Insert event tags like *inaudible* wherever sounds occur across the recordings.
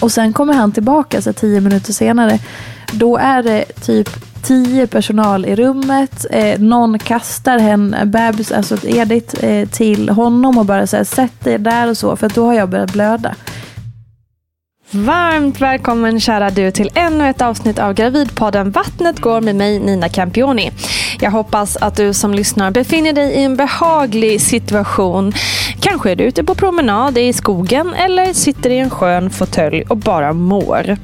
Och sen kommer han tillbaka så tio minuter senare. Då är det typ tio personal i rummet. Eh, någon kastar en eh, bebis, alltså Edith, eh, till honom och bara säger sätt dig där och så. För då har jag börjat blöda. Varmt välkommen kära du till ännu ett avsnitt av Gravidpodden Vattnet går med mig Nina Campioni. Jag hoppas att du som lyssnar befinner dig i en behaglig situation. Kanske är du ute på promenad i skogen eller sitter i en skön fåtölj och bara mår.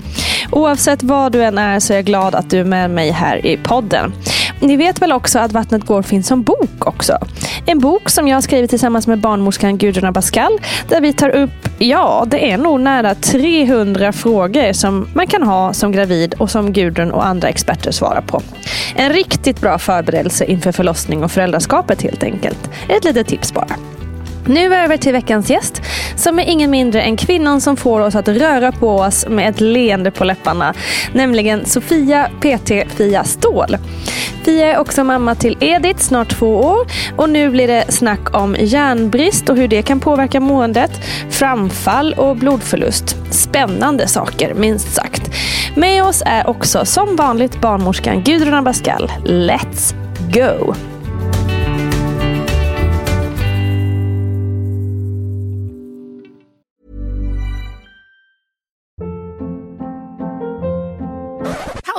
Oavsett vad du än är så är jag glad att du är med mig här i podden. Ni vet väl också att Vattnet går finns som bok också? En bok som jag har skrivit tillsammans med barnmorskan Gudrun Abascal där vi tar upp, ja, det är nog nära 300 frågor som man kan ha som gravid och som Gudrun och andra experter svarar på. En riktigt bra förberedelse inför förlossning och föräldraskapet helt enkelt. Ett litet tips bara. Nu över till veckans gäst som är ingen mindre än kvinnan som får oss att röra på oss med ett leende på läpparna. Nämligen Sofia PT Fia Ståhl. Fia är också mamma till Edith, snart två år. Och nu blir det snack om järnbrist och hur det kan påverka måendet, framfall och blodförlust. Spännande saker, minst sagt. Med oss är också som vanligt barnmorskan Gudrun Abascal. Let's go!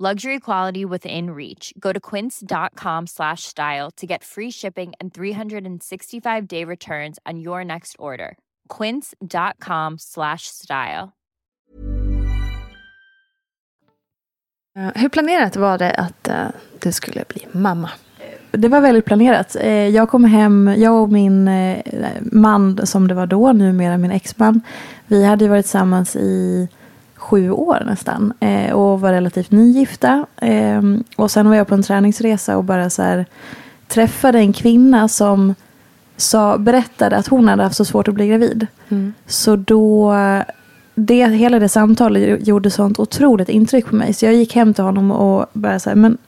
Luxury quality within reach. Go to quince.com slash style to get free shipping and 365 day returns on your next order. Quince.com slash style. Eh, Hur planerat var det att eh, du skulle bli mamma? Det var väldigt planerat. Eh, Jag kom hem, jag och min eh, man som det var då, numera min exman. Vi hade ju varit tillsammans i sju år nästan. eh, Och var relativt nygifta. Eh, Och sen var jag på en träningsresa och bara så här träffade en kvinna som sa, berättade att hon hade haft så svårt att bli gravid. Så då, det, hela det samtalet gjorde sånt otroligt intryck på mig. Så jag gick hem till honom och bara så här, men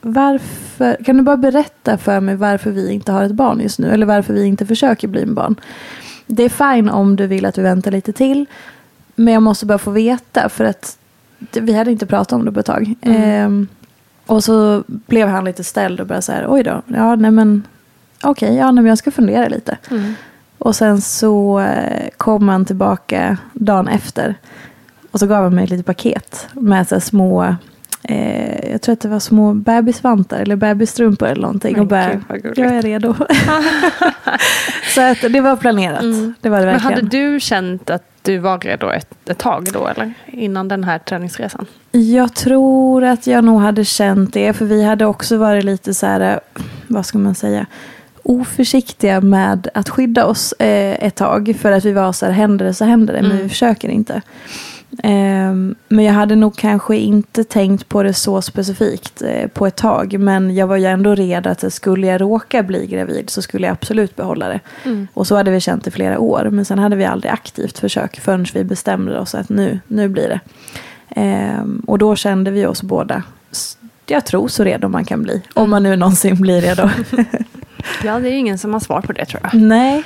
varför, kan du bara berätta för mig varför vi inte har ett barn just nu? Eller varför vi inte försöker bli en barn? Det är fine om du vill att vi väntar lite till. Men jag måste bara få veta för att vi hade inte pratat om det på ett tag. Ehm, och så blev han lite ställd och bara så här, oj då, ja nej men okej, okay, ja, men jag ska fundera lite. Mm. Och sen så eh, kom han tillbaka dagen efter. Och så gav han mig ett litet paket med så små, eh, jag tror att det var små bebisvantar eller bebisstrumpor eller någonting. Men och bara, jag är redo. *laughs* så att det var planerat. Mm. Det var det verkligen. Men hade du känt att du var redo ett, ett tag då eller? Innan den här träningsresan? Jag tror att jag nog hade känt det. För vi hade också varit lite så här, vad ska man säga? oförsiktiga med att skydda oss eh, ett tag. För att vi var så här, händer det så händer det, men mm. vi försöker inte. Um, men jag hade nog kanske inte tänkt på det så specifikt uh, på ett tag. Men jag var ju ändå redo att skulle jag råka bli gravid så skulle jag absolut behålla det. Mm. Och så hade vi känt i flera år. Men sen hade vi aldrig aktivt försökt förrän vi bestämde oss att nu, nu blir det. Um, och då kände vi oss båda, jag tror så redo man kan bli. Om man nu någonsin blir redo. *laughs* ja, det är ingen som har svar på det tror jag. Nej.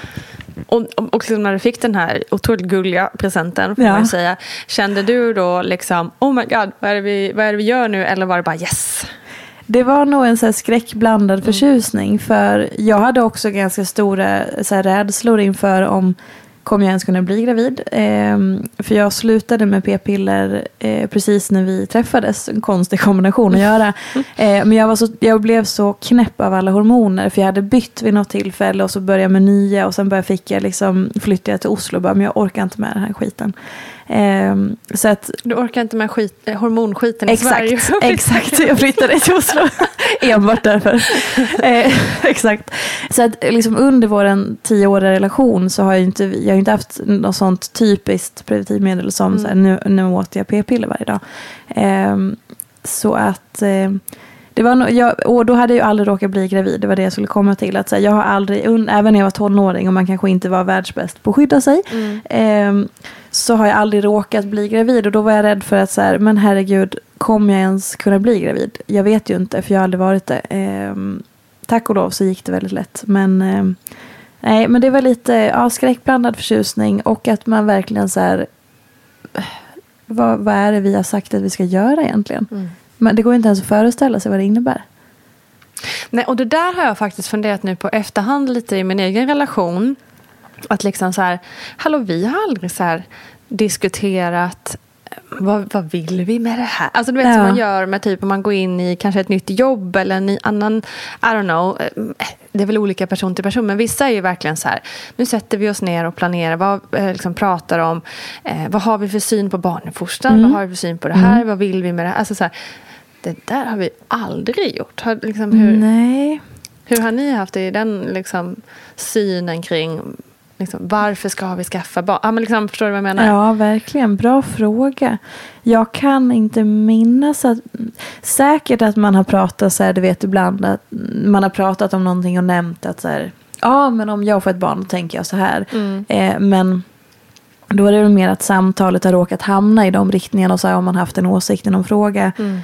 Och, och, och när du fick den här otroligt gulliga presenten, får ja. man säga, kände du då liksom, oh my god, vad är, det vi, vad är det vi gör nu? Eller var det bara yes? Det var nog en så här skräckblandad mm. förtjusning. För jag hade också ganska stora så här, rädslor inför om kommer jag ens kunna bli gravid. Eh, för jag slutade med p-piller eh, precis när vi träffades. En konstig kombination att göra. *laughs* Eh, men jag, var så, jag blev så knäpp av alla hormoner. För jag hade bytt vid något tillfälle och så började jag med nya. Och sen började fick jag liksom, flyttade jag till Oslo och bara, men jag orkar inte med den här skiten. Um, så att, du orkar inte med skit, eh, hormonskiten i exakt, Sverige? exakt, jag flyttade till Oslo. *laughs* Enbart därför. eh, exakt. Så att liksom under vår tioåriga relation så har jag inte, jag har inte haft något sånt typiskt preventivmedel som mm. så här, nu, nu åt jag p-piller varje dag. Eh, så att eh, det var no jag, och då hade jag aldrig råkat bli gravid. Det var det jag skulle komma till. Att, här, jag har aldrig, även när jag var tonåring och man kanske inte var världsbäst på att skydda sig. Mm. Eh, så har jag aldrig råkat bli gravid. Och då var jag rädd för att så här, men herregud, kommer jag ens kunna bli gravid? Jag vet ju inte, för jag har aldrig varit det. Eh, tack och lov så gick det väldigt lätt. Men, eh, nej, men det var lite ja, skräckblandad förtjusning. Och att man verkligen så här, vad, vad är det vi har sagt att vi ska göra egentligen? Mm. Men det går inte ens att föreställa sig vad det innebär. Nej, och det där har jag faktiskt funderat nu på efterhand lite i min egen relation. Att liksom så här, hallå vi har aldrig så här diskuterat vad, vad vill vi med det här? Alltså du vet ja. som man gör med typ om man går in i kanske ett nytt jobb eller en annan, I don't know. Eh, det är väl olika person till person men vissa är ju verkligen så här. Nu sätter vi oss ner och planerar. Vad eh, liksom pratar om. Eh, vad har vi för syn på barnuppfostran? Mm. Vad har vi för syn på det här? Mm. Vad vill vi med det här? Alltså så här, det där har vi aldrig gjort. Har, liksom, hur, Nej. hur har ni haft det i den liksom, synen kring liksom, varför ska vi skaffa barn? Ah, men liksom, förstår du vad jag menar? Ja, verkligen. Bra fråga. Jag kan inte minnas att... Säkert att man har pratat så här, du vet ibland att man har pratat om någonting och nämnt att så här, ja men om jag får ett barn då tänker jag så här. Mm. Eh, men då är det väl mer att samtalet har råkat hamna i de riktningarna och så här, om man haft en åsikt i någon fråga. Mm.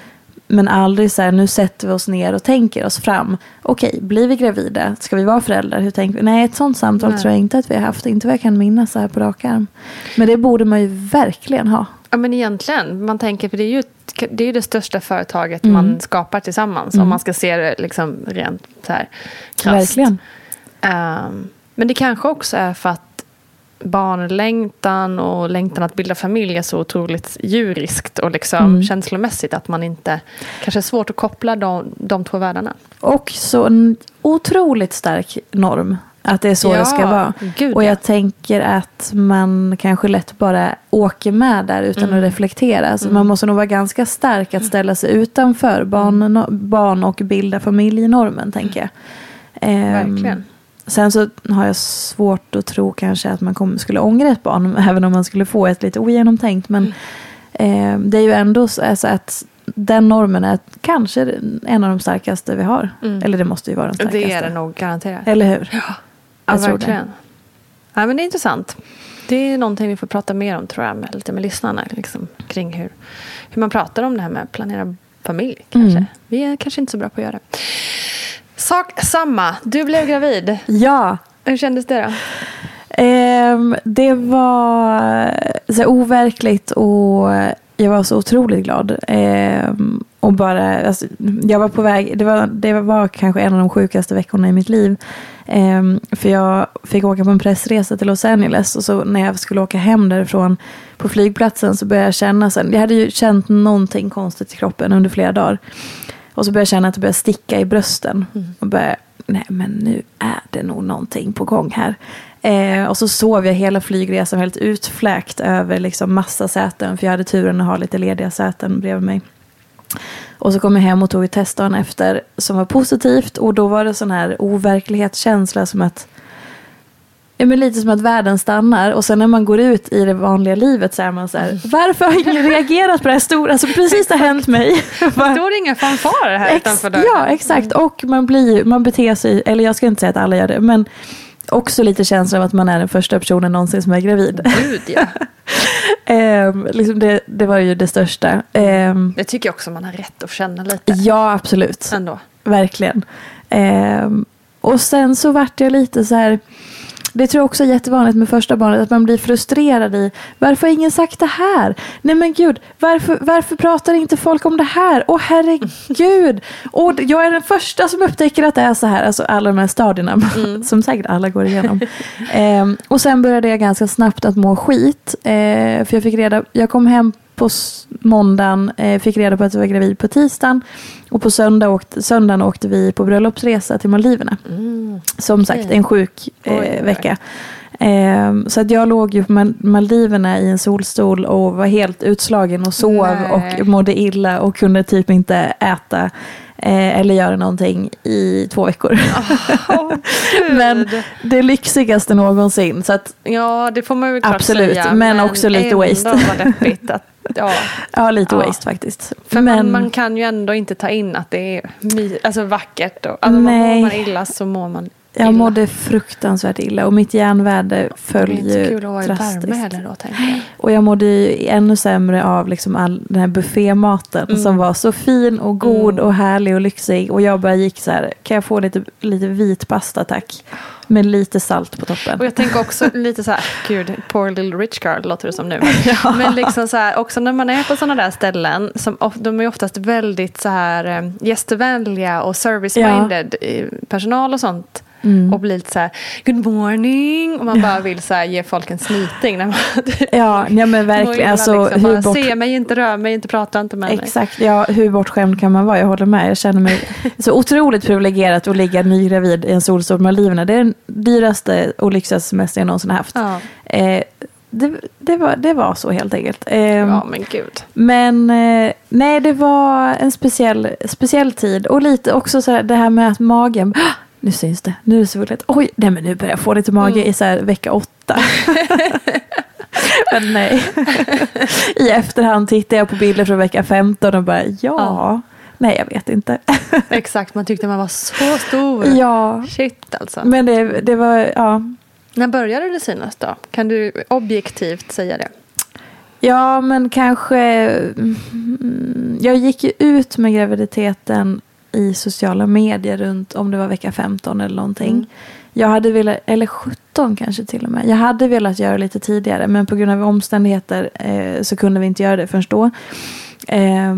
Men aldrig så här, nu sätter vi oss ner och tänker oss fram. Okej, blir vi gravida? Ska vi vara föräldrar? Hur tänker vi? Nej, ett sånt samtal Nej. tror jag inte att vi har haft. Inte vad jag kan minnas så här på rak arm. Men det borde man ju verkligen ha. Ja, men egentligen. Man tänker, för det är ju det, är det största företaget mm. man skapar tillsammans. Mm. Om man ska se det liksom rent så här krasst. Verkligen. Um, men det kanske också är för att barnlängtan och längtan att bilda familj är så otroligt djuriskt och liksom mm. känslomässigt att man inte kanske är svårt att koppla de, de två världarna. Och så en otroligt stark norm. Att det är så ja, det ska vara. Gud, och jag ja. tänker att man kanske lätt bara åker med där utan mm. att reflektera. Så mm. man måste nog vara ganska stark att ställa sig utanför barn, barn och bilda familjenormen, tänker jag. Verkligen. Sen så har jag svårt att tro kanske att man kommer, skulle ångra ett barn, *laughs* även om man skulle få ett lite ogenomtänkt. Men mm. eh, det är ju ändå så alltså att den normen är kanske en av de starkaste vi har. Mm. Eller det måste ju vara den starkaste. Det är det nog garanterat. Eller hur? Ja, ja verkligen. Ja, men det är intressant. Det är någonting vi får prata mer om tror jag, med, lite med lyssnarna. Liksom, kring hur, hur man pratar om det här med att planera familj. Kanske. Mm. Vi är kanske inte så bra på att göra det. Sak samma. Du blev gravid. Ja. Hur kändes det då? Eh, det var så overkligt och jag var så otroligt glad. Eh, och bara, alltså, jag var på väg, det var, det var kanske en av de sjukaste veckorna i mitt liv. Eh, för jag fick åka på en pressresa till Los Angeles och så när jag skulle åka hem därifrån på flygplatsen så började jag känna sen, jag hade ju känt någonting konstigt i kroppen under flera dagar. Och så började jag känna att det började sticka i brösten. Mm. Och började, nej men nu är det nog någonting på gång här. Eh, och så sov jag hela flygresan helt utfläkt över liksom massa säten. För jag hade turen att ha lite lediga säten bredvid mig. Och så kom jag hem och tog ett test dagen efter som var positivt. Och då var det sån här overklighetskänsla som att Ja, men lite som att världen stannar och sen när man går ut i det vanliga livet så är man så här, varför har ingen reagerat på det här stora? Alltså precis det har hänt mig. *laughs* Står det inga fanfarer här Ex utanför dörren? Ja, exakt. Och man, blir, man beter sig, eller jag ska inte säga att alla gör det, men också lite känsla av att man är den första personen någonsin som är gravid. Gud ja. um, *laughs* liksom det, det var ju det största. Um, det tycker jag också man har rätt att känna lite. Ja, absolut. Ändå. Verkligen. Um, och sen så vart jag lite så här det tror jag också är jättevanligt med första barnet, att man blir frustrerad i varför har ingen sagt det här? Nej men gud, varför, varför pratar inte folk om det här? Åh herregud! *laughs* Och jag är den första som upptäcker att det är så här, alltså alla de här stadierna mm. *laughs* som säkert alla går igenom. eh, och sen började jag ganska snabbt att må skit, eh, för jag fick reda, jag kom hem på måndagen, eh, fick reda på att jag var gravid på tisdagen. Och på söndag åkte, söndagen åkte vi på bröllopsresa till Maldiverna. Mm. Som sagt, en sjuk eh, oj, vecka. Eh, så att jag låg ju på Maldiverna i en solstol och var helt utslagen och sov Nej. och mådde illa och kunde typ inte äta eh, eller göra någonting i två veckor. Oh, *laughs* men det lyxigaste någonsin. Så att, ja, det får man väl klart Absolut, säga. men, men också lite waste. Att *laughs* Ja, ja lite ja. waste faktiskt. För men... man, man, kan ju ändå inte ta in att det är alltså, vackert. Och, alltså, Nej. Mår man illa så mår man jag mådde fruktansvärt illa och mitt järnvärde föll ju drastiskt. Det är inte kul att vara i värme heller då tänker jag. *gasps* Och jag mådde ju ännu sämre av liksom all den här buffématen mm. som var så fin och god mm. och härlig och lyxig. Och jag bara gick så här, kan jag få lite, lite vit pasta tack? Med lite salt på toppen. Och jag tänker också lite så här, gud, poor little rich girl låter det som nu. *laughs* ja. Men liksom så här, också när man är på sådana där ställen, som, de är oftast väldigt så här eh, gästvänliga och service-minded, ja. personal och sånt. Mm. Och blir lite så här, good morning. Och man bara vill så ge folk en snyting. När man, ja, ja, men *laughs* verkligen. Alltså, liksom, hur bort... Se mig inte, rör mig inte, prata inte med mig. Exakt, ja, hur bortskämd kan man vara? Jag håller med. Jag känner mig *laughs* så otroligt privilegierat att ligga nygravid i en solstol med Maldiverna. Det är den dyraste och lyxigaste semester jag någonsin haft. Ja. Eh, det, det, var, det var så helt enkelt. Eh, ja men gud. Men eh, nej det var en speciell, speciell tid. Och lite också så här, det här med att magen nu syns det, nu är det svullet. Oj, nej men nu börjar jag få lite mage mm. i så här vecka åtta. *laughs* men nej. I efterhand tittar jag på bilder från vecka 15 och bara ja. ja. Nej, jag vet inte. *laughs* Exakt, man tyckte man var så stor. Ja. Shit alltså. Men det, det var, ja. När började det synas då? Kan du objektivt säga det? Ja, men kanske... Mm, jag gick ju ut med graviditeten i sociala medier runt om det var vecka 15 eller någonting. Mm. Jag hade velat, eller 17 kanske till och med. Jag hade velat göra lite tidigare men på grund av omständigheter eh, så kunde vi inte göra det förrän då. Eh,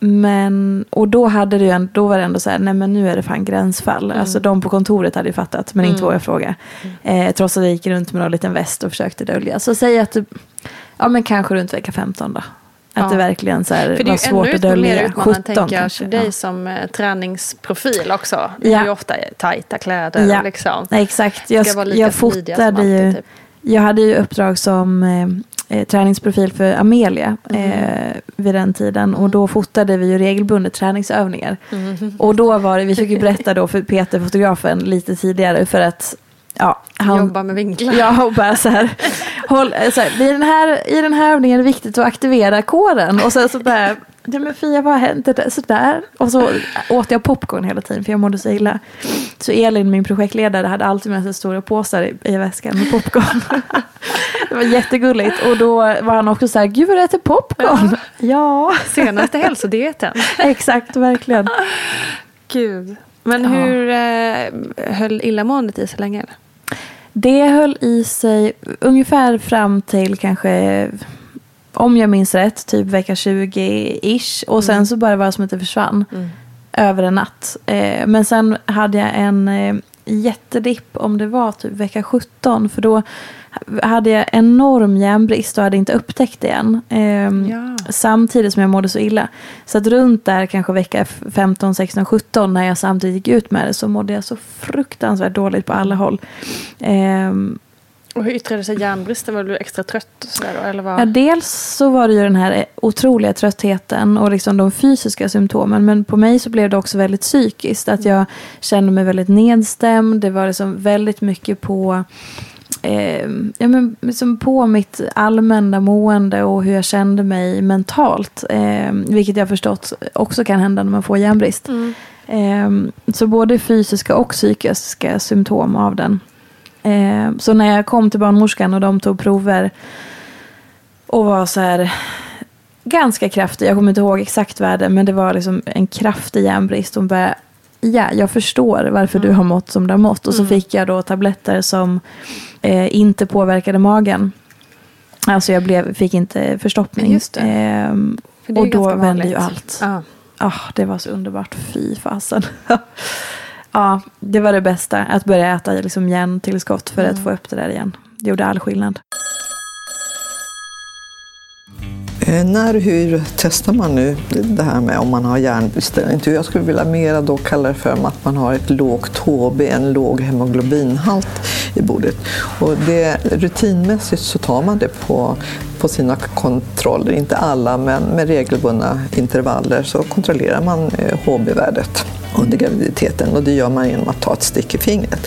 men, och då, hade det ju, då var det ändå så här, nej men nu är det fan gränsfall. Mm. Alltså de på kontoret hade ju fattat men mm. inte vågade fråga. Mm. Eh, trots att jag gick runt med en liten väst och försökte dölja. Så säg att, ja men kanske runt vecka 15 då. Att ja. det verkligen så här var svårt att dölja. För det är ju ännu mer utmanande tänker jag för dig ja. som eh, träningsprofil också. Det är ju ofta tajta kläder. Ja. Liksom. Nej, exakt. Jag, jag fotade ju. Typ. Jag hade ju uppdrag som eh, eh, träningsprofil för Amelia mm. eh, vid den tiden. Och då fotade vi ju regelbundet träningsövningar. Mm. Och då var det, vi fick ju berätta då för Peter, fotografen, lite tidigare. För att ja, han, Jobba med vinklar. Ja, och bara så här. håll, så här, i, den här I den här övningen är det viktigt att aktivera kåren. Och sen så bara, ja men Fia vad har hänt? Så där. Och så åt jag popcorn hela tiden för jag mådde så illa. Så Elin, min projektledare, hade alltid med sig stora påsar i, i väskan med popcorn. det var jättegulligt. Och då var han också så här, gud vad du äter popcorn. Ja. ja. Senaste hälsodieten. Exakt, verkligen. Gud. Men ja. hur eh, höll illamåendet i sig länge? Det höll i sig ungefär fram till kanske om jag minns rätt, typ vecka 20-ish. Och sen så bara var det som att det försvann. Över en natt. Eh, men sen hade jag en eh, jättedipp om det var typ vecka 17. För då hade jag enorm järnbrist och hade inte upptäckt det än. Eh, Ja. Samtidigt som jag mådde så illa. Så att runt där kanske vecka 15, 16, 17 när jag samtidigt gick ut med det så mådde jag så fruktansvärt dåligt på alla håll. Ehm, Och hur yttrade sig järnbristen? Var du extra trött? och Sådär då, eller vad? Ja, dels så var det ju den här otroliga tröttheten och liksom de fysiska symptomen. Men på mig så blev det också väldigt psykiskt. Att jag kände mig väldigt nedstämd. Det var liksom väldigt mycket på, eh, ja, men liksom på mitt allmänna mående och hur jag kände mig mentalt. Eh, vilket jag förstått också kan hända när man får järnbrist. Eh, så både fysiska och psykiska symptom av den. Eh, så när jag kom till barnmorskan och de tog prover och var så här ganska kraftig. Jag kommer inte ihåg exakt värde men det var liksom en kraftig järnbrist. Hon bara, ja jag förstår varför du har mått som du har mått. Och så fick jag då tabletter som eh, inte påverkade magen. Alltså jag blev, fick inte förstoppning. Just det. Ehm, För det och då vände ju vanligt. allt. Ja. Ah, det var så underbart. Fy fasen. *laughs* ja, det var det bästa. Att börja äta liksom järntillskott för att få upp det där igen. Det gjorde all skillnad. Eh, när och hur testar man nu det här med om man har järnbrist eller inte? Jag skulle vilja mera då kalla det för att man har ett lågt HB, en låg hemoglobinhalt i blodet. Och det, rutinmässigt så tar man det på, på sina kontroller, inte alla men med regelbundna intervaller så kontrollerar man eh, HB-värdet under graviditeten och det gör man genom att ta ett stick i fingret.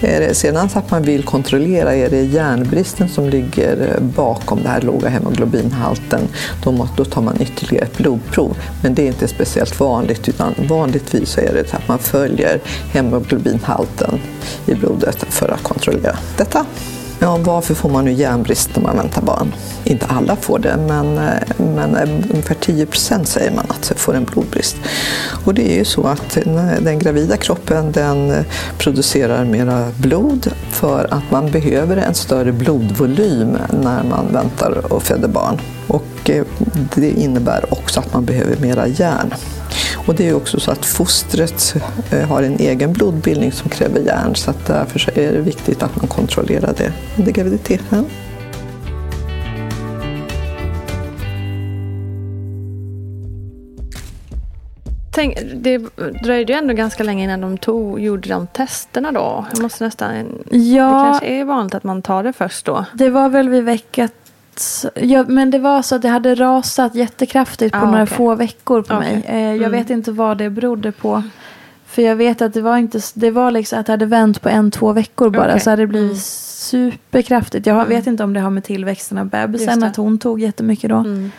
Är det sedan så att man vill kontrollera, är det järnbristen som ligger eh, bakom den här låga hemoglobinhalten, då, må, då tar man ytterligare ett blodprov. Men det är inte speciellt vanligt utan vanligtvis så är det så att man följer hemoglobinhalten i blodet för att kontrollera detta. Ja, varför får man nu järnbrist när man väntar barn? Inte alla får det, men, eh, men eh, ungefär 10 procent säger man att får en blodbrist. Och det är ju så att den gravida kroppen den eh, producerar mera blod för att man behöver en större blodvolym när man väntar och föder barn. Och eh, det innebär också att man behöver mera järn. Och det är också så att fostret eh, har en egen blodbildning som kräver järn så att därför är det viktigt att man kontrollerar det under graviditeten. Tänk, det dröjde ju ändå ganska länge innan de tog, gjorde de testerna då. Jag måste nästan, Det Ja, kanske är vanligt att man tar det först då. det var väl vid vecka... Ja, men det var så att det hade rasat jättekraftigt på Ah, några okej. få veckor på Okej. mig. Eh, jag Mm. vet inte vad det berodde på. För jag vet att det var inte, det var liksom att det hade vänt på en, två veckor bara. Okej. Så hade det blivit Mm. superkraftigt. Jag har- vet inte om det har med tillväxten av bebisen, att hon tog jättemycket då. Mm.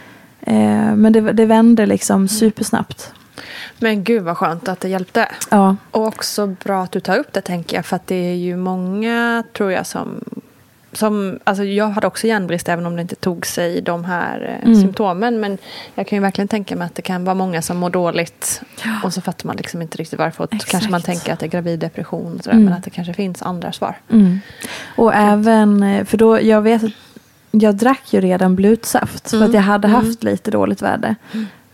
Eh, men det, det vände liksom supersnabbt. Men gud vad skönt att det hjälpte. Ja, Och också bra att du tar upp det tänker jag. För att det är ju många tror jag som... som alltså jag hade också järnbrist även om det inte tog sig de här eh, Mm. symptomen. Men jag kan ju verkligen tänka mig att det kan vara många som mår dåligt. Och så fattar man liksom inte riktigt varför. Och Exakt. kanske man tänker att det är graviddepression. Och sådär, Mm. Men att det kanske finns andra svar. Mm. Och även, eh, för då, jag vet att jag drack ju redan blutsaft. För Mm. att jag hade Mm. haft lite dåligt värde.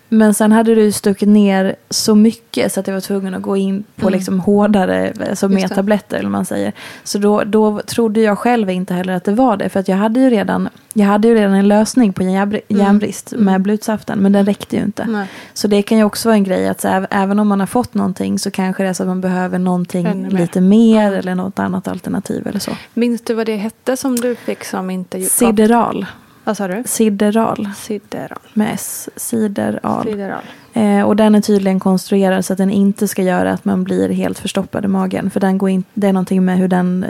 Men sen hade ju stuckit ner så mycket så att jag var tvungen att gå in på Mm. liksom hårdare, alltså mer det. tabletter eller man säger. Så då, då trodde jag själv inte heller att det var det. För att jag hade ju redan, jag hade ju redan en lösning på järnbri- järnbrist Mm. med blutsaften. Men den räckte ju inte. Nej. Så det kan ju också vara en grej att här, även om man har fått någonting så kanske det är så att man behöver någonting Ännu mer. lite mer eller något annat alternativ eller så. Minns du vad det hette som du fick som inte... Sideral. Vad sa du? Sideral Sideral. med S. Sideral. Sideral. Eh, och den är tydligen konstruerad så att den inte ska göra att man blir helt förstoppad i magen. För den går in, det är någonting med hur den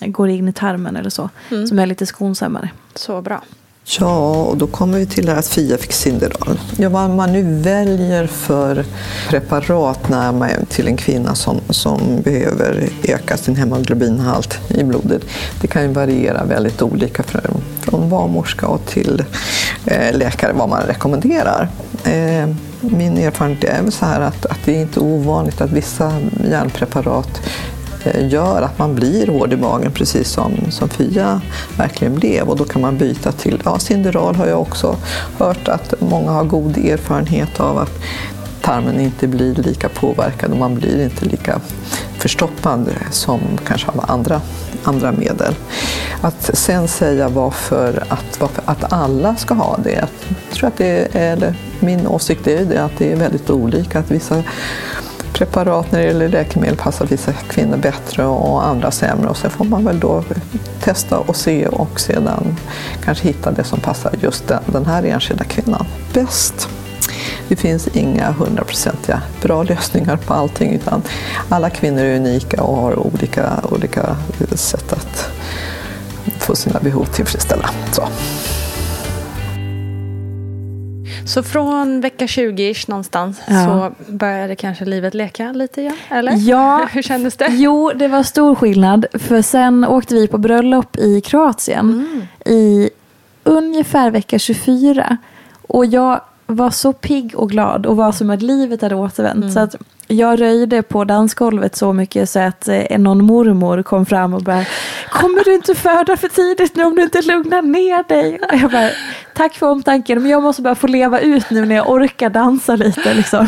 eh, går in i tarmen eller så. Mm. Som är lite skonsammare. Så bra. Ja, och då kommer vi till det här att Fia fick Cinderol. Ja, vad man nu väljer för preparat när man är till en kvinna som, som behöver öka sin hemoglobinhalt i blodet, det kan ju variera väldigt olika från, från barnmorska och till eh, läkare vad man rekommenderar. Eh, min erfarenhet är väl så här att, att det är inte ovanligt att vissa järnpreparat Eh, gör att man blir hård i magen precis som, som Fia verkligen blev och då kan man byta till, ja Cinderal har jag också hört att många har god erfarenhet av att tarmen inte blir lika påverkad och man blir inte lika förstoppad som kanske av andra, andra medel. Att sen säga varför att, varför att alla ska ha det, jag tror att det är, eller min åsikt är det att det är väldigt olika. Att vissa preparat när det gäller läkemedel passar vissa kvinnor bättre och andra sämre och sen får man väl då testa och se och sedan kanske hitta det som passar just den, den här enskilda kvinnan bäst. Det finns inga hundraprocentiga bra lösningar på allting utan alla kvinnor är unika och har olika, olika sätt att få sina behov tillfredsställda. Så. Så från vecka 20-ish någonstans Ja. så började kanske livet leka lite igen? Eller? Ja. *laughs* Hur kändes det? Jo, det var stor skillnad. För sen åkte vi på bröllop i Kroatien Mm. i ungefär vecka 24. Och jag var så pigg och glad och var som att livet hade återvänt. Mm. Så att jag röjde på dansgolvet så mycket så att eh, någon mormor kom fram och bara Kommer du inte föda för tidigt nu om du inte lugnar ner dig? Och jag bara, Tack för omtanken men jag måste bara få leva ut nu när jag orkar dansa lite. Liksom.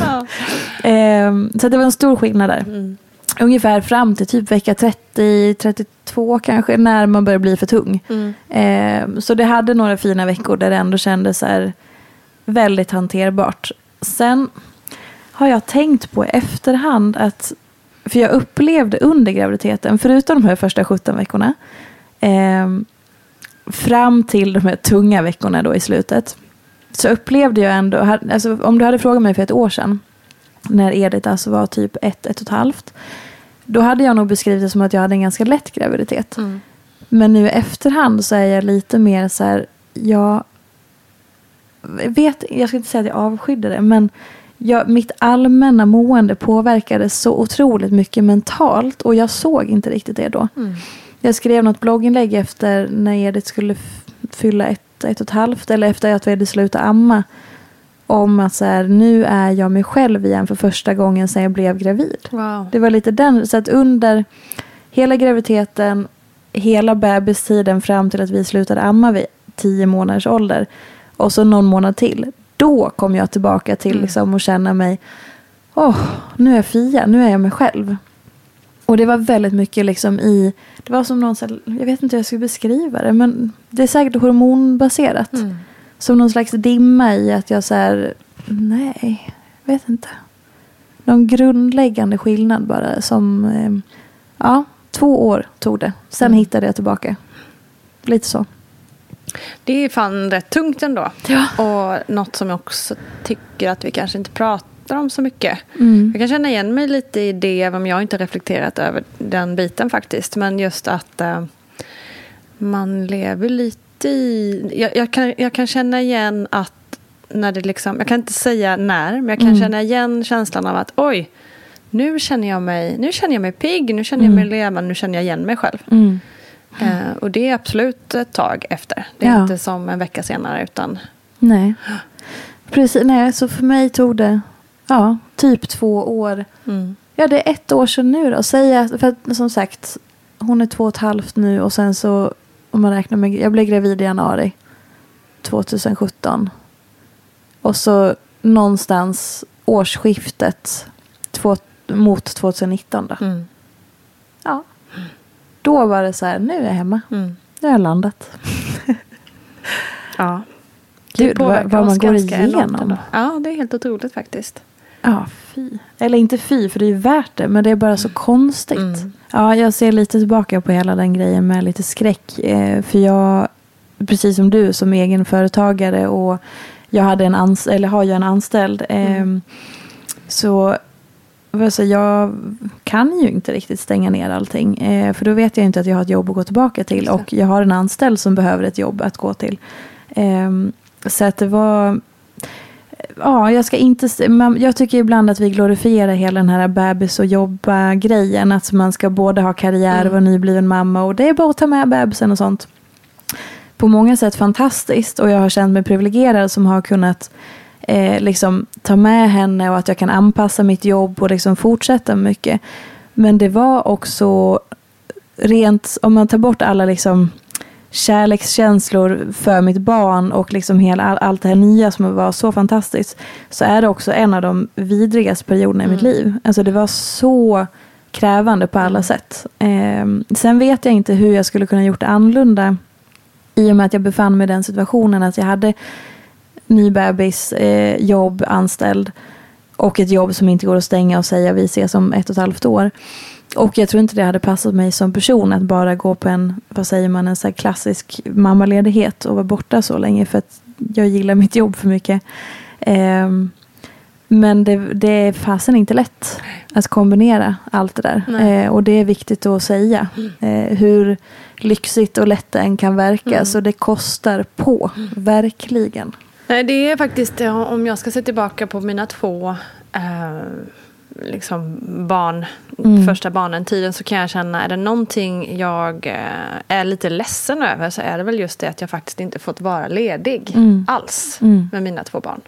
Ehm, så det var en stor skillnad där. Ungefär fram till typ vecka 30-32 kanske, när man börjar bli för tung. Ehm, så det hade några fina veckor där det ändå kändes så här väldigt hanterbart. Sen har jag tänkt på i efterhand att, för jag upplevde under graviditeten, förutom de här första 17 veckorna, ehm, fram till de här tunga veckorna då i slutet, så upplevde jag ändå, alltså om du hade frågat mig för ett år sedan, när Edith alltså var typ ett, ett och ett halvt, då hade jag nog beskrivit det som att jag hade en ganska lätt graviditet. Men nu i efterhand så är jag lite mer så här, jag vet, jag ska inte säga att jag avskydde det, men jag, mitt allmänna mående påverkades så otroligt mycket mentalt och jag såg inte riktigt det då. Jag skrev något blogginlägg efter när Edith skulle fylla ett, ett och ett halvt eller efter att vi hade slutat amma. Om att så här, nu är jag mig själv igen för första gången sedan jag blev gravid. Wow. Det var lite den, så att under hela graviditeten, hela bebistiden fram till att vi slutade amma vid tio månaders ålder och så någon månad till. Då kom jag tillbaka till liksom att känna mig, åh, nu är jag Fia, nu är jag mig själv. Och det var väldigt mycket liksom i, det var som någon, jag vet inte hur jag ska beskriva det, men det är säkert hormonbaserat. Som någon slags dimma i att jag så här, nej, jag vet inte. Någon grundläggande skillnad bara som, eh, ja, två år tog det. Sen hittade jag tillbaka. Lite så. Det är fan rätt tungt ändå. Ja. Och något som jag också tycker att vi kanske inte pratar om så mycket. Mm. Jag kan känna igen mig lite i det, även om jag inte har reflekterat över den biten faktiskt. Men just att eh, man lever lite i... Jag, jag, kan, jag kan känna igen att när det liksom... Jag kan inte säga när, men jag kan Mm. känna igen känslan av att oj, nu känner jag mig, nu känner jag mig pigg, nu känner jag mig levande, nu känner jag igen mig själv. Mm. Eh, och det är absolut ett tag efter. Det är Ja. inte som en vecka senare utan Nej. Precis, nej, så för mig tog det ja, typ två år. Ja, det är ett år sedan nu då. Säga, för att, som sagt, hon är två och ett halvt nu och sen så, om man räknar med, jag blev gravid i januari 2017. Och så någonstans årsskiftet två, mot 2019 då. Mm. Ja. Då var det så här, nu är jag hemma. Mm. Nu har jag landat. *laughs* ja. Gud, vad, vad man går igenom. Ja, det är helt otroligt faktiskt. Ja, fy. Eller inte fy, för det är värt det. Men det är bara så konstigt. Mm. Ja, jag ser lite tillbaka på hela den grejen med lite skräck. Eh, för jag, precis som du, som egen företagare och jag hade en ans- eller har ju en anställd. Eh, Så alltså, jag kan ju inte riktigt stänga ner allting. Eh, för då vet jag inte att jag har ett jobb att gå tillbaka till. Och jag har en anställd som behöver ett jobb att gå till. Eh, så att det var... Ja, jag ska inte... man- Jag tycker ibland att vi glorifierar hela den här bebis och jobba-grejen. Att man ska både ha karriär och vara nybliven mamma. Och det är bara att ta med bebisen och sånt. På många sätt fantastiskt. Och jag har känt mig privilegierad som har kunnat eh, liksom, ta med henne. Och att jag kan anpassa mitt jobb och liksom fortsätta mycket. Men det var också rent, om man tar bort alla liksom kärlekskänslor för mitt barn och liksom hela, all, allt det här nya som var så fantastiskt. Så är det också en av de vidrigaste perioderna i mitt liv. Alltså det var så krävande på alla sätt. Eh, sen vet jag inte hur jag skulle kunna gjort det annorlunda i och med att jag befann mig i den situationen att jag hade ny bebis, eh, jobb, anställd och ett jobb som inte går att stänga och säga vi ses om ett och ett halvt år. Och jag tror inte det hade passat mig som person att bara gå på en, vad säger man, en så klassisk mammaledighet och vara borta så länge för att jag gillar mitt jobb för mycket. Eh, men det, det är fasen inte lätt att kombinera allt det där. Eh, och det är viktigt att säga. Eh, hur lyxigt och lätt det än kan verka. Mm. Så det kostar på, verkligen. Nej, det är faktiskt, ja, om jag ska se tillbaka på mina två eh, liksom barn, Mm. första barnen, tiden så kan jag känna, är det någonting jag eh, är lite ledsen över så är det väl just det att jag faktiskt inte fått vara ledig Mm. alls Mm. med mina två barn.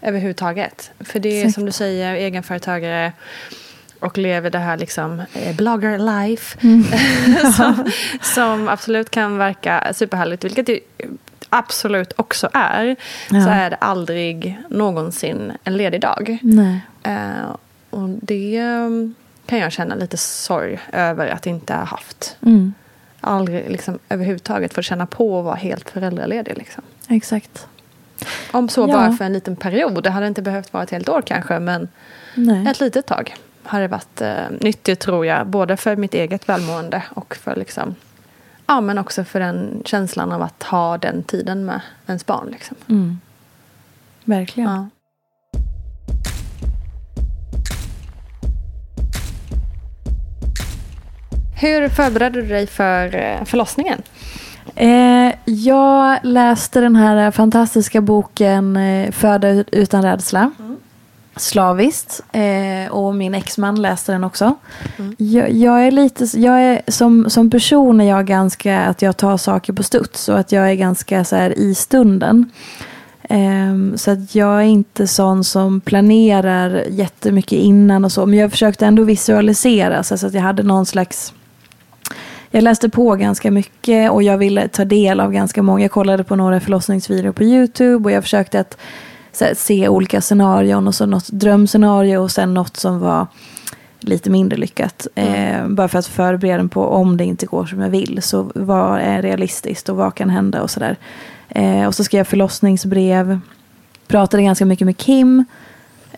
Överhuvudtaget. För det är Exakt. som du säger, egenföretagare och lever det här liksom eh, blogger life. Mm. *laughs* som, *laughs* som absolut kan verka superhärligt, vilket det absolut också är. Så Ja. är det aldrig någonsin en ledig dag. Eh, och det eh, kan jag känna lite sorg över att inte ha haft. Mm. Aldrig liksom, överhuvudtaget fått känna på att vara helt föräldraledig. Liksom. Exakt. Om så Ja. bara för en liten period. Det hade inte behövt vara ett helt år kanske. Men Nej. ett litet tag har det varit eh, nyttigt tror jag. Både för mitt eget välmående och för liksom, ja, men också för den känslan av att ha den tiden med ens barn. Liksom. Mm. Verkligen. Ja. Hur förberedde du dig för eh, förlossningen? Eh, jag läste den här fantastiska boken eh, Föda utan rädsla. Slaviskt. Eh, och min exman läste den också. Jag, jag är lite, jag är, som, som person är jag ganska att jag tar saker på studs. Och att jag är ganska så här i stunden. Ehm, så att jag är inte sån som planerar jättemycket innan och så. Men jag försökte ändå visualisera så att jag hade någon slags jag läste på ganska mycket och jag ville ta del av ganska många. Jag kollade på några förlossningsvideor på YouTube och jag försökte att här, se olika scenarion och så något drömscenario och sen något som var lite mindre lyckat. Eh, bara för att förbereda mig på om det inte går som jag vill. Så vad är realistiskt och vad kan hända och sådär. Eh, och så skrev jag förlossningsbrev. Pratade ganska mycket med Kim.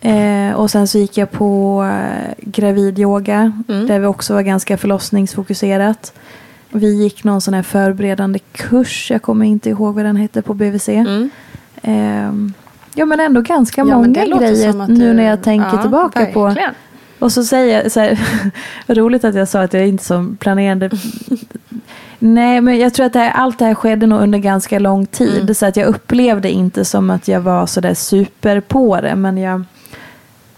Eh, och sen så gick jag på eh, gravidyoga. Mm. Där vi också var ganska förlossningsfokuserat. Vi gick någon sån här förberedande kurs. Jag kommer inte ihåg vad den hette på BVC. Mm. Ja men ändå ganska Ja, många det grejer att nu du- när jag tänker ja, tillbaka på. verkligen. Och så säger jag så här, *laughs* roligt att jag sa att jag inte som planerande. Nej, men jag tror att det här, allt det här skedde nog under ganska lång tid. Mm. Så att jag upplevde inte som att jag var så där super på det. Men jag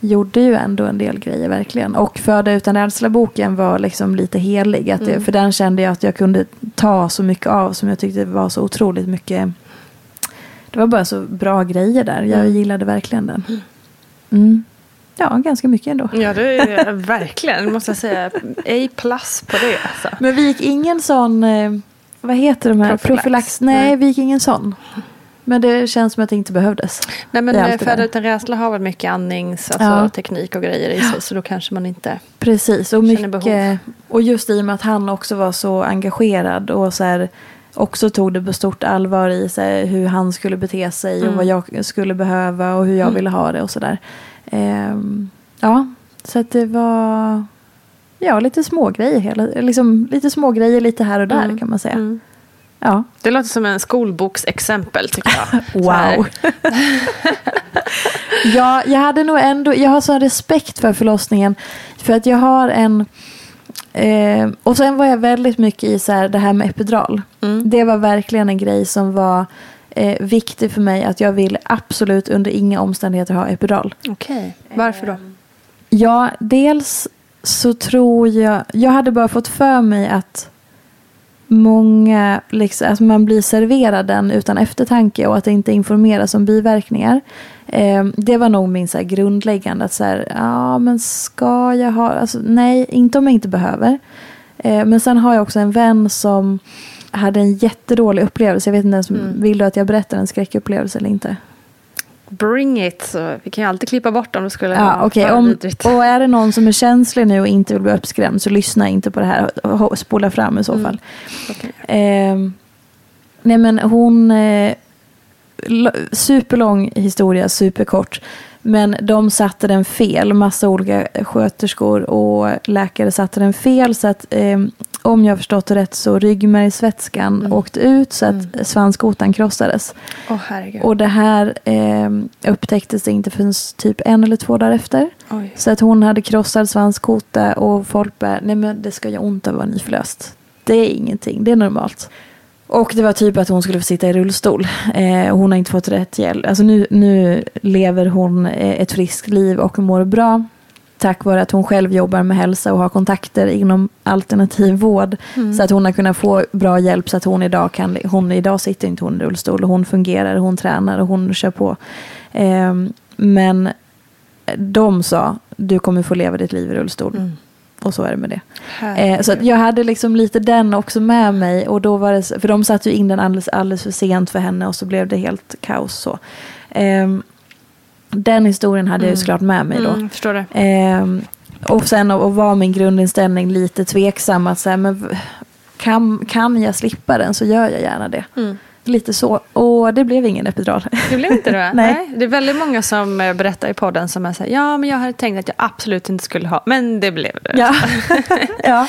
gjorde ju ändå en del grejer verkligen. Och Föda utan rädsla-boken var liksom lite helig. Att Mm. jag, för den kände jag att jag kunde ta så mycket av som jag tyckte var så otroligt mycket. Det var bara så bra grejer där. Jag Mm. gillade verkligen den. Mm. Ja, ganska mycket ändå. Ja, det är verkligen, måste jag säga. A plus på det. Alltså. Men vi gick ingen sån, eh, vad heter de här? Profylax. Profylax. Nej, Nej. vi gick ingen sån. Men det känns som att det inte behövdes. Nej, men Föda utan rädsla har väl mycket andnings, alltså, Ja. teknik och grejer i sig. Så då kanske man inte... Precis, och Känner mycket. behov. Och just i och med att han också var så engagerad och så här, också tog det på stort allvar i så här, hur han skulle bete sig och Mm. vad jag skulle behöva och hur jag Mm. ville ha det och sådär. Ehm, ja, så att det var ja, lite små grejer hela, liksom, lite små grejer lite här och där Mm. kan man säga. Mm. Ja. Det låter som en skolboksexempel tycker jag. *laughs* Wow. *laughs* ja, jag hade nog ändå, jag har sån respekt för förlossningen. För att jag har en, eh, och sen var jag väldigt mycket i så här, det här med epidural. Mm. Det var verkligen en grej som var eh, viktig för mig. Att jag vill absolut under inga omständigheter ha epidural. Okej, varför då? Ja, dels så tror jag, jag hade bara fått för mig att många, liksom, att man blir serverad den utan eftertanke och att det inte informeras om biverkningar. Eh, det var nog min så här, grundläggande, att så här, ja men ska jag ha, alltså, nej, inte om jag inte behöver. Eh, men sen har jag också en vän som hade en jättedålig upplevelse. Jag vet inte ens, mm. vill du att jag berättar en skräckupplevelse eller inte? Bring it, så vi kan ju alltid klippa bort om det skulle ja, vara okay. om. Och är det någon som är känslig nu och inte vill bli uppskrämd så lyssna inte på det här. Spola fram i så fall. Mm. Okay. Eh, nej men hon, eh, superlång historia, superkort. Men de satte den fel, massa olika sköterskor och läkare satte den fel. Så att eh, om jag förstått det rätt så ryggmärgsvätskan mm. åkte ut så att mm. svanskotan krossades. Oh, och det här eh, upptäcktes inte förrän typ en eller två dagar efter. Oj. Så att hon hade krossad svanskota och folk bara, nej men det ska ju ont att vara nyförlöst. Det är ingenting, det är normalt. Och det var typ att hon skulle få sitta i rullstol. Eh, hon har inte fått rätt hjälp. Alltså nu, nu lever hon eh, ett friskt liv och mår bra. Tack vare att hon själv jobbar med hälsa och har kontakter inom alternativ vård. Mm. Så att hon har kunnat få bra hjälp så att hon idag kan, hon idag sitter inte hon i rullstol och hon fungerar, hon tränar och hon kör på. Eh, men de sa, du kommer få leva ditt liv i rullstol. Mm. Och så är det med det. Eh, så jag hade liksom lite den också med mig. Och då var det, för de satte ju in den alldeles, alldeles för sent för henne och så blev det helt kaos. Så. Eh, den historien hade mm. jag ju såklart med mig då. Mm, förstår det. Eh, och sen och, och var min grundinställning lite tveksam. Att så men kan, kan jag slippa den så gör jag gärna det. Mm. Lite så. Och det blev ingen epidural. Det blev inte det? *laughs* Nej. Nej. Det är väldigt många som eh, berättar i podden som är så här, ja men jag hade tänkt att jag absolut inte skulle ha, men det blev det. Ja. *laughs* ja.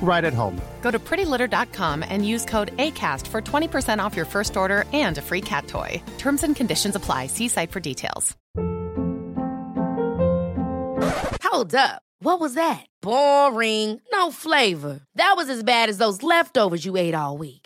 right at home. Go to prettylitter.com and use code ACAST for 20% off your first order and a free cat toy. Terms and conditions apply. See site for details. Hold up. What was that? Boring. No flavor. That was as bad as those leftovers you ate all week.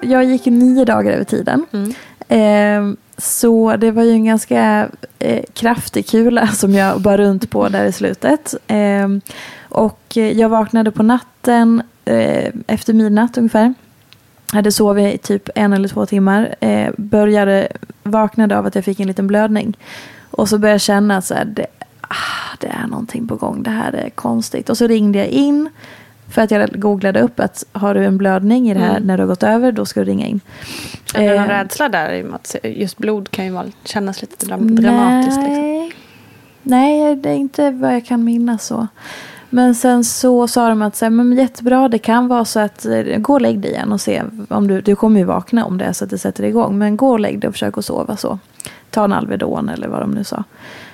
Jag gick nio dagar över tiden. Eh, så det var ju en ganska eh, kraftig kula *laughs* som jag bar runt på där i slutet. Eh, och jag vaknade på natten eh, efter midnatt ungefär. Hade sovit i typ en eller två timmar. Eh, började, vaknade av att jag fick en liten blödning. Och så började jag känna att det, ah, det är någonting på gång. Det här är konstigt. Och så ringde jag in. För att jag googlade upp att har du en blödning i det här Mm. när du har gått över, då ska du ringa in. Är det någon Eh, rädsla där? i att Just blod kan ju vara, kännas lite dram- dramatiskt. Liksom. Nej. Nej, det är inte vad jag kan minnas så. Men sen så sa de att så här, men jättebra, det kan vara så att eh, gå och lägg dig igen och se om du, du kommer ju vakna om det är så att det sätter igång. Men gå och lägg dig och försök att sova så. Ta en Alvedon eller vad de nu sa.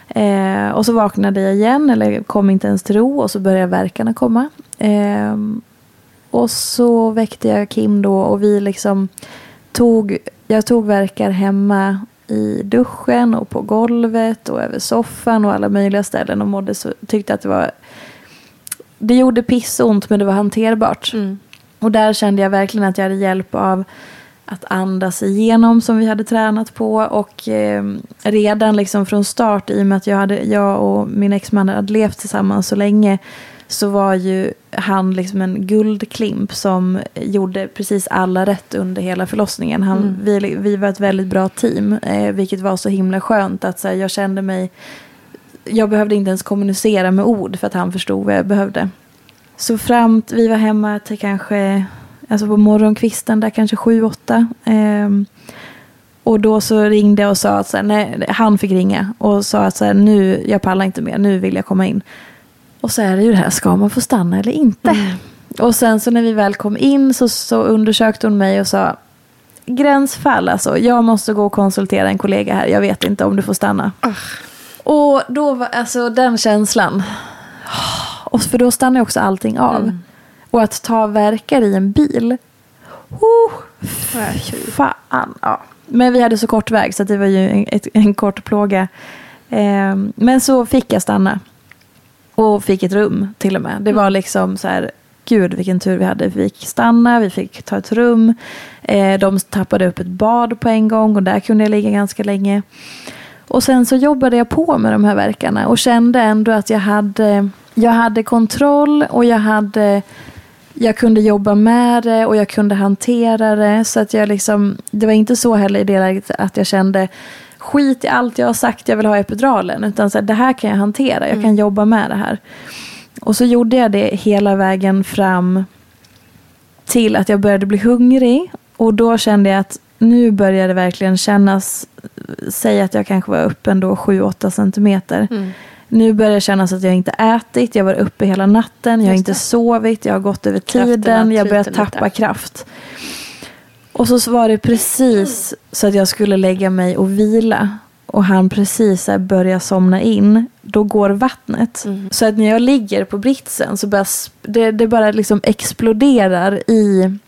Eh, och så vaknade jag igen eller kom inte ens till ro och så började verkarna komma. Eh, och så väckte jag Kim då och vi liksom tog, jag tog verkar hemma i duschen och på golvet och över soffan och alla möjliga ställen och mådde så, tyckte att det var det gjorde pissont men det var hanterbart. Och där kände jag verkligen att jag hade hjälp av att andas igenom som vi hade tränat på. Och eh, redan liksom från start i och med att jag, hade, jag och min exman hade levt tillsammans så länge så var ju han liksom en guldklimp som gjorde precis alla rätt under hela förlossningen. Han, Mm. vi, vi var ett väldigt bra team, eh, vilket var så himla skönt att så här, jag kände mig jag behövde inte ens kommunicera med ord för att han förstod vad jag behövde. Så fram vi var hemma till kanske, alltså på morgonkvisten där kanske sju, åtta. Ehm, och då så ringde jag och sa att så här, nej, han fick ringa och sa att så här, nu, jag pallar inte mer, nu vill jag komma in. Och så är det ju det här, ska man få stanna eller inte? Och sen så när vi väl kom in så, så undersökte hon mig och sa gränsfall alltså, jag måste gå och konsultera en kollega här, jag vet inte om du får stanna. Och då var alltså den känslan. Och för då stannar också allting av. Och att ta verkar i en bil. Oh, fan. Ja. Men vi hade så kort väg så det var ju en, en kort plåga. Eh, men så fick jag stanna. Och fick ett rum till och med. Det var liksom så här, gud vilken tur vi hade. Vi fick stanna, vi fick ta ett rum. Eh, de tappade upp ett bad på en gång och där kunde jag ligga ganska länge. Och sen så jobbade jag på med de här verkarna och kände ändå att jag hade, jag hade kontroll och jag hade jag kunde jobba med det och jag kunde hantera det. Så att jag liksom, det var inte så heller i det läget att jag kände skit i allt jag har sagt, jag vill ha epiduralen. Utan så här, det här kan jag hantera, jag kan jobba med det här. Och så gjorde jag det hela vägen fram till att jag började bli hungrig. Och då kände jag att nu började det verkligen kännas, säg att jag kanske var uppe ändå 7-8 centimeter. Nu börjar det kännas att jag inte ätit, jag var uppe hela natten, jag har inte sovit, jag har gått över Krafterna tiden, jag börjar tappa lite. kraft. Och så var det precis så att jag skulle lägga mig och vila. Och han precis börjar somna in. Då går vattnet. Så att när jag ligger på britsen så sp- det, det bara liksom exploderar i,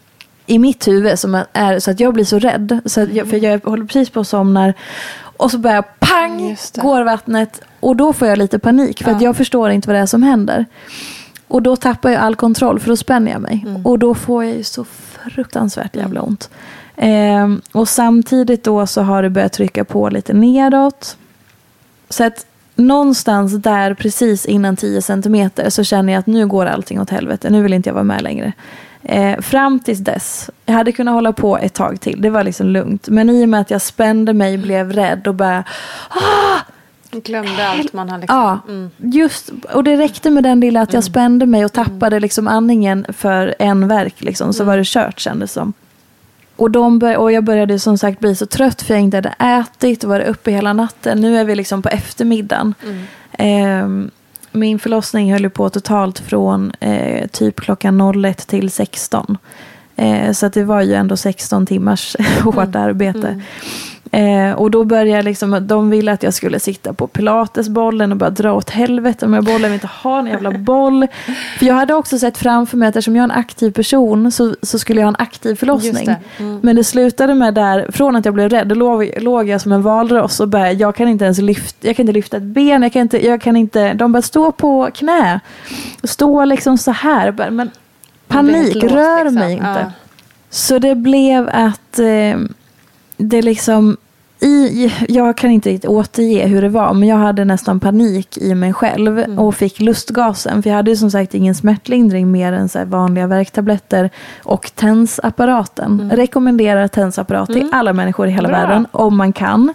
i mitt huvud. Som är, så att jag blir så rädd. Så jag, för jag håller precis på att somna. Och så bara pang går vattnet. Och då får jag lite panik. För att jag förstår inte vad det är som händer. Och då tappar jag all kontroll för då spänner jag mig. Och då får jag ju så fruktansvärt jävla ont. Ehm, och samtidigt då så har det börjat trycka på lite nedåt. Så att någonstans där precis innan 10 centimeter så känner jag att nu går allting åt helvete. Nu vill inte jag vara med längre. Eh, fram tills dess, jag hade kunnat hålla på ett tag till. Det var liksom lugnt. Men i och med att jag spände mig, blev rädd och bara ah! Glömde allt man hade liksom. Ja, just, och det räckte med den lilla att jag spände mig och tappade liksom andningen för en verk. Liksom, så var det kört kändes som. Och, de bör, och jag började som sagt bli så trött för jag inte hade ätit och var uppe hela natten. Nu är vi liksom på eftermiddagen. Ehm, min förlossning höll på totalt från eh, typ klockan 01 till 16. Eh, så det var ju ändå 16 timmars *laughs* hårt arbete. Eh, och då började liksom, de ville att jag skulle sitta på pilatesbollen och bara dra åt helvete bollen, jag vill inte ha en jävla boll. För jag hade också sett framför mig att eftersom jag är en aktiv person så, så skulle jag ha en aktiv förlossning. Det. Mm. Men det slutade med där, från att jag blev rädd, då låg, låg jag som en valross och bara, jag kan inte ens lyfta, jag kan inte lyfta ett ben, jag kan inte, jag kan inte, de bara stå på knä. Stå liksom så här, bara, men panik, låst, rör liksom. mig inte. Ja. Så det blev att eh, det liksom i, jag kan inte riktigt återge hur det var, men jag hade nästan panik i mig själv Mm. och fick lustgasen. För jag hade ju som sagt ingen smärtlindring mer än så vanliga värktabletter och tensapparaten. Rekommenderar tensapparat till alla människor i hela Mm. Bra. världen om man kan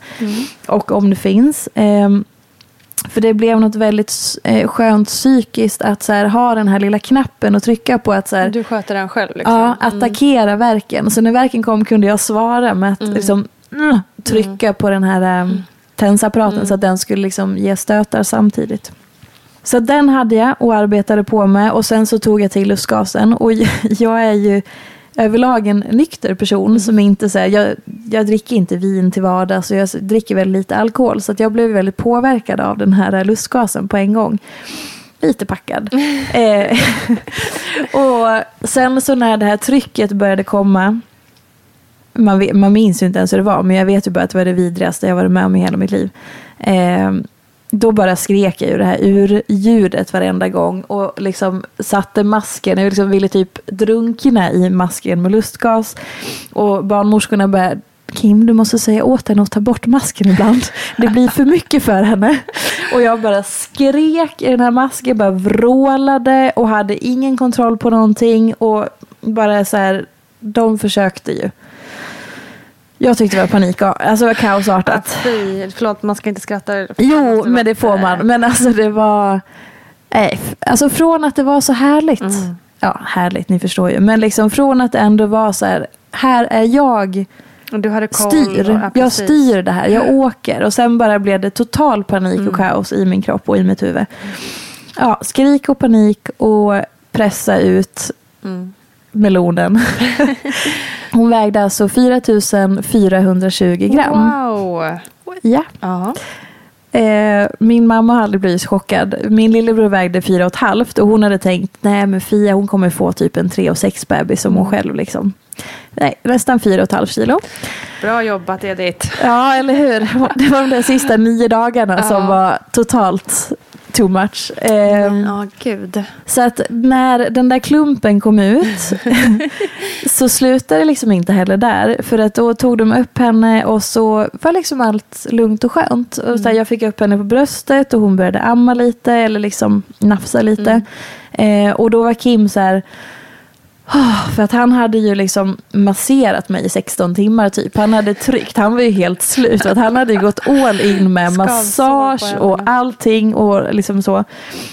och om det finns. Ehm, för det blev något väldigt eh, skönt psykiskt att så här, ha den här lilla knappen och trycka på att så här, Du sköter den själv liksom. Ja, attackera verken. Så när verken kom kunde jag svara med att liksom, mm, trycka på den här um, tensapparaten så att den skulle liksom ge stötar samtidigt. Så den hade jag och arbetade på med och sen så tog jag till lustgasen och *laughs* jag är ju överlag en nykter person som inte säger jag, jag dricker inte vin till vardags och jag dricker väldigt lite alkohol så jag blev väldigt påverkad av den här lustgasen på en gång. Lite packad. *laughs* eh, *laughs* och sen så när det här trycket började komma man, man minns ju inte ens hur det var, men jag vet ju bara att det var det vidrigaste jag varit med om i hela mitt liv. Eh, då bara skrek jag ju det här ur-ljudet varenda gång och liksom satte masken, jag liksom ville typ drunkna i masken med lustgas. Och barnmorskorna började Kim, du måste säga åt henne att ta bort masken ibland. Det blir för mycket för henne. Och jag bara skrek i den här masken, bara vrålade och hade ingen kontroll på någonting. Och bara så här, de försökte ju. Jag tyckte det var panik, alltså det var kaosartat. Fy, förlåt, man ska inte skratta. Jo, men det får man. Men alltså det var... Nej, alltså från att det var så härligt. Ja, härligt, ni förstår ju. Men liksom från att det ändå var så här, här är jag Du hade koll. styr. ja, jag styr det här, jag åker. Och sen bara blev det total panik och kaos i min kropp och i mitt huvud. Ja, skrik och panik och pressa ut melonen. *laughs* Hon vägde alltså 4420 gram. Wow. Ja. Ja. Eh, min mamma har aldrig blivit chockad. Min lillebror vägde fyra och ett halvt och hon hade tänkt nej men Fia hon kommer få typ en tre och sex bebis som hon själv liksom. Nej, nästan fyra och ett halvt kilo. Bra jobbat Edith. Ja, eller hur? Det var de där sista nio dagarna som var totalt too much. Eh, Ja, gud. så att när den där klumpen kom ut *laughs* så slutade det liksom inte heller där. För att då tog de upp henne och så var liksom allt lugnt och skönt. Och så här, jag fick upp henne på bröstet och hon började amma lite eller liksom nafsa lite. Eh, och då var Kim så här för att han hade ju liksom masserat mig i 16 timmar typ. Han hade tryckt, han var ju helt slut. För att han hade ju gått all in med massage och allting. Och liksom så.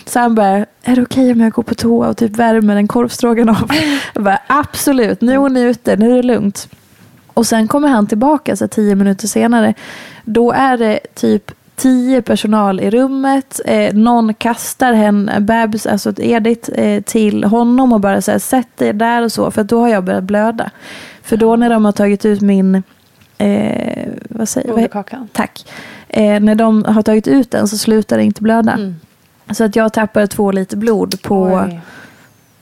så han bara, är det okej om jag går på toa och typ värmer en korvstroganoff? *laughs* Jag bara, absolut, nu är hon ute, nu är det lugnt. Och sen kommer han tillbaka så tio minuter senare. Då är det typ tio personal i rummet. Eh, någon kastar henne, bebis, alltså Edith, eh, till honom och bara här, sätt dig där och så. För då har jag börjat blöda. För då när de har tagit ut min, eh, vad säger Moderkakan. Tack. Eh, när de har tagit ut den så slutar det inte blöda. Så att jag tappade två liter blod på Oj.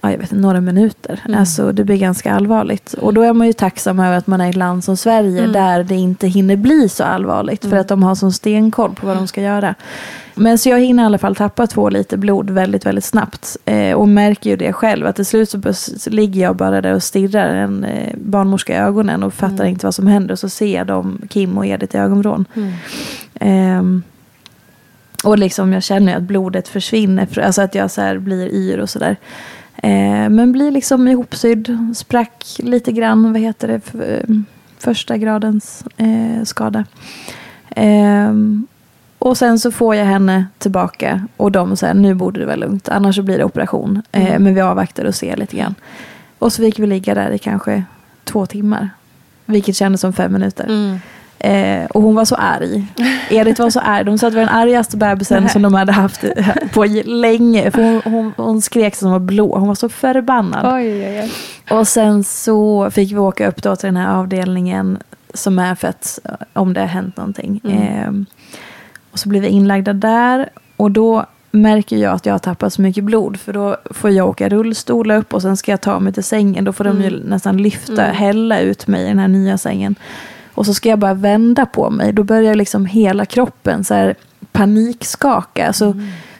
Ja, jag vet, några minuter. Alltså, det blir ganska allvarligt. Och då är man ju tacksam över att man är i ett land som Sverige där det inte hinner bli så allvarligt. För att de har sån stenkoll på vad de ska göra. Men så jag hinner i alla fall tappa två liter blod väldigt, väldigt snabbt. Eh, och märker ju det själv. Att till slut så, så ligger jag bara där och stirrar en eh, barnmorska i ögonen och fattar inte vad som händer. Och så ser jag dem, Kim och Edith i ögonvrån. Ehm, och liksom jag känner att blodet försvinner. Alltså att jag så blir yr och sådär. Eh, men blir liksom ihopsydd. Sprack lite grann. Vad heter det? Eh, första gradens eh, skada. Ehm, och sen så får jag henne tillbaka. Och de säger nu borde det vara lugnt. Annars så blir det operation. Eh, men vi avvaktar och ser lite grann. Och så fick vi ligga där i kanske två timmar. Vilket kändes som fem minuter. Eh, och hon var så arg. Edith var så arg. De sa att det var den argaste bebisen som de hade haft på länge. För hon, hon, hon skrek som var blå. Hon var så förbannad. Oj, oj, oj. Och sen så fick vi åka upp då till den här avdelningen som är för att eh, om det har hänt någonting. Ehm, och så blev vi inlagda där. Och då märker jag att jag har tappat så mycket blod. För då får jag åka rullstol upp och sen ska jag ta mig till sängen. Då får de ju nästan lyfta, hälla ut mig i den här nya sängen. Och så ska jag bara vända på mig. Då börjar liksom hela kroppen så här panikskaka. Så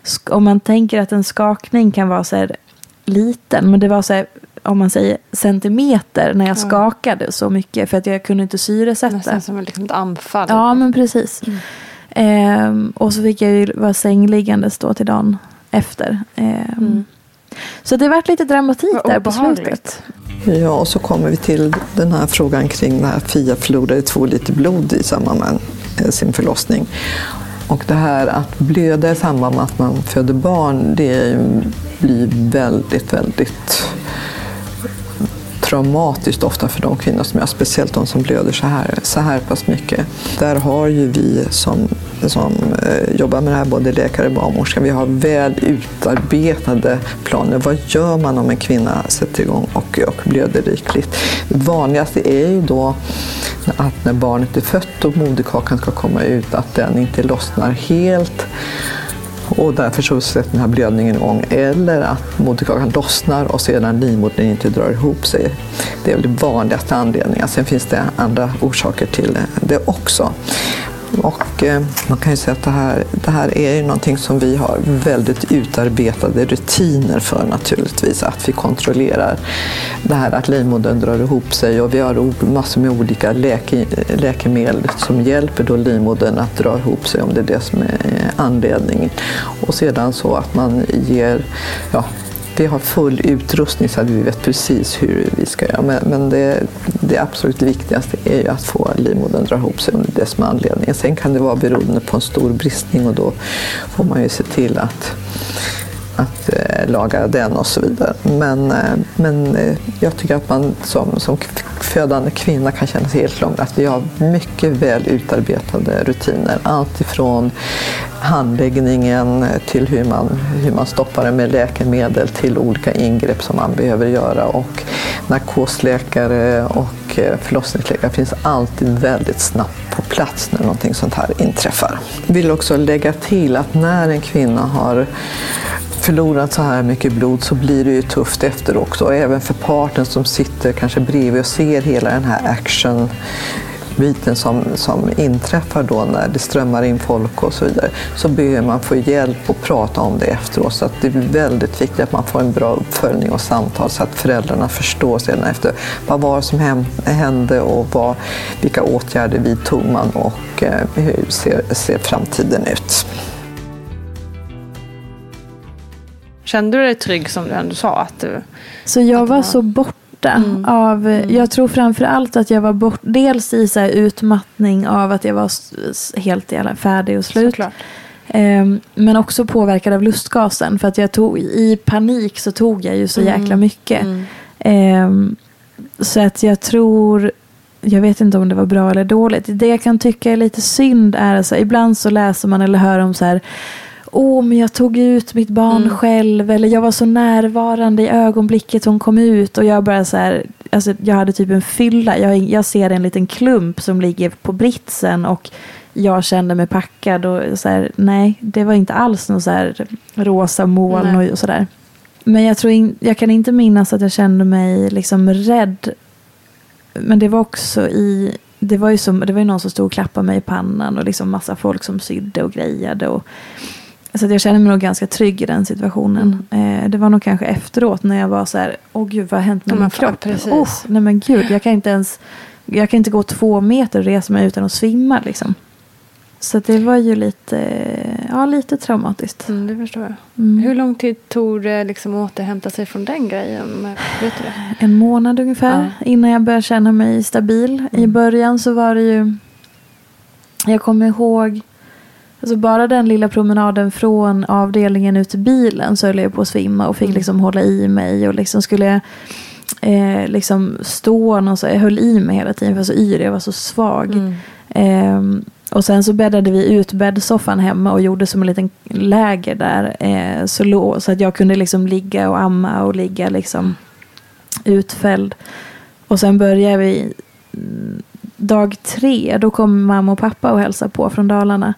sk- om man tänker att en skakning kan vara så här liten. Men det var så här, om man säger centimeter när jag Ja. skakade så mycket. För att jag kunde inte syresätta. Nästan som liksom ett anfall. Ja, men precis. Ehm, och så fick jag ju vara sängliggandes då till dagen efter. Ehm, Så det vart lite dramatik Vad där på slutet. Ja, och så kommer vi till den här frågan kring här Fia förlorade två liter blod i samband med eh, sin förlossning. Och det här att blöda i samband med att man föder barn, det blir väldigt, väldigt traumatiskt ofta för de kvinnor som jag, speciellt de som blöder så här, så här pass mycket. Där har ju vi som, som eh, jobbar med det här, både läkare och barnmorska, vi har väl utarbetade planer. Vad gör man om en kvinna sätter igång och, och blöder rikligt? Det vanligaste är ju då att när barnet är fött och moderkakan ska komma ut, att den inte lossnar helt. Och därför så sätter den här blödningen igång. Eller att moderkakan lossnar och sedan livmodern inte drar ihop sig. Det är väl den vanligaste anledningen. Sen finns det andra orsaker till det också. Och eh, man kan ju säga att det här, det här är ju någonting som vi har väldigt utarbetade rutiner för naturligtvis. Att vi kontrollerar det här att livmodern drar ihop sig och vi har massor med olika läke, läkemedel som hjälper då livmodern att dra ihop sig om det är det som är anledningen. Och sedan så att man ger ja, vi har full utrustning så att vi vet precis hur vi ska göra. Men, men det, det absolut viktigaste är ju att få livmodern dra ihop sig under det är det som är anledningen. Sen kan det vara beroende på en stor bristning och då får man ju se till att att eh, laga den och så vidare. Men, eh, men eh, jag tycker att man som, som födande kvinna kan känna sig helt lugn. Att vi har mycket väl utarbetade rutiner. Allt ifrån handläggningen till hur man, hur man stoppar det med läkemedel till olika ingrepp som man behöver göra. Och narkosläkare och eh, förlossningsläkare finns alltid väldigt snabbt på plats när någonting sånt här inträffar. Jag vill också lägga till att när en kvinna har förlorat så här mycket blod så blir det ju tufft efter också. Och även för parten som sitter kanske bredvid och ser hela den här action biten som, som inträffar då när det strömmar in folk och så vidare, så behöver man få hjälp och prata om det efteråt. Så att det är väldigt viktigt att man får en bra uppföljning och samtal så att föräldrarna förstår sedan efter vad var det som hände och vad, vilka åtgärder vidtog man och eh, hur ser, ser framtiden ut. Kände du dig trygg som du ändå sa? Att du... Så jag var så borta av, jag tror framför allt att jag var bort, dels i så här utmattning av att jag var helt jävla färdig och slut. Såklart. Ehm, men också påverkad av lustgasen. För att jag tog, i panik så tog jag ju så Mm. jäkla mycket. Ehm, så att jag tror, jag vet inte om det var bra eller dåligt. Det jag kan tycka är lite synd är, alltså, ibland så läser man eller hör om så här Åh, men jag tog ut mitt barn Mm. själv. Eller jag var så närvarande i ögonblicket hon kom ut. Och jag bara så här, alltså jag hade typ en fylla. Jag, jag ser en liten klump som ligger på britsen. Och jag kände mig packad. Och så här, nej, det var inte alls någon så här rosa moln Nej. och, och sådär. Men jag, tror in, jag kan inte minnas att jag kände mig liksom rädd. Men det var också i... Det var, ju som, det var ju någon som stod och klappade mig i pannan och liksom massa folk som sydde och grejade. Och, så att jag kände mig nog ganska trygg i den situationen. Mm. Eh, det var nog kanske efteråt när jag var så här, åh gud vad har hänt med Ja, min kropp? precis. Oh, nej men gud, jag kan inte ens jag kan inte gå två meter och resa mig utan att svimma liksom. Så det var ju lite, ja, lite traumatiskt. Mm, det förstår jag. Mm. Hur lång tid tog det liksom att återhämta sig från den grejen? Vet du det? En månad ungefär Ja. innan jag började känna mig stabil. I Mm. början så var det ju, jag kommer ihåg, alltså bara den lilla promenaden från avdelningen ut till bilen så höll jag på att svimma och fick Mm. liksom hålla i mig och liksom skulle jag eh, liksom stå och så, jag höll i mig hela tiden för jag var så yr, jag var så svag. Mm. Ehm, och sen så bäddade vi ut bäddsoffan hemma och gjorde som en liten läger där. Eh, så, lå, så att jag kunde liksom ligga och amma och ligga liksom utfälld. Och sen började vi mm, dag tre. Då kom mamma och pappa och hälsade på från Dalarna.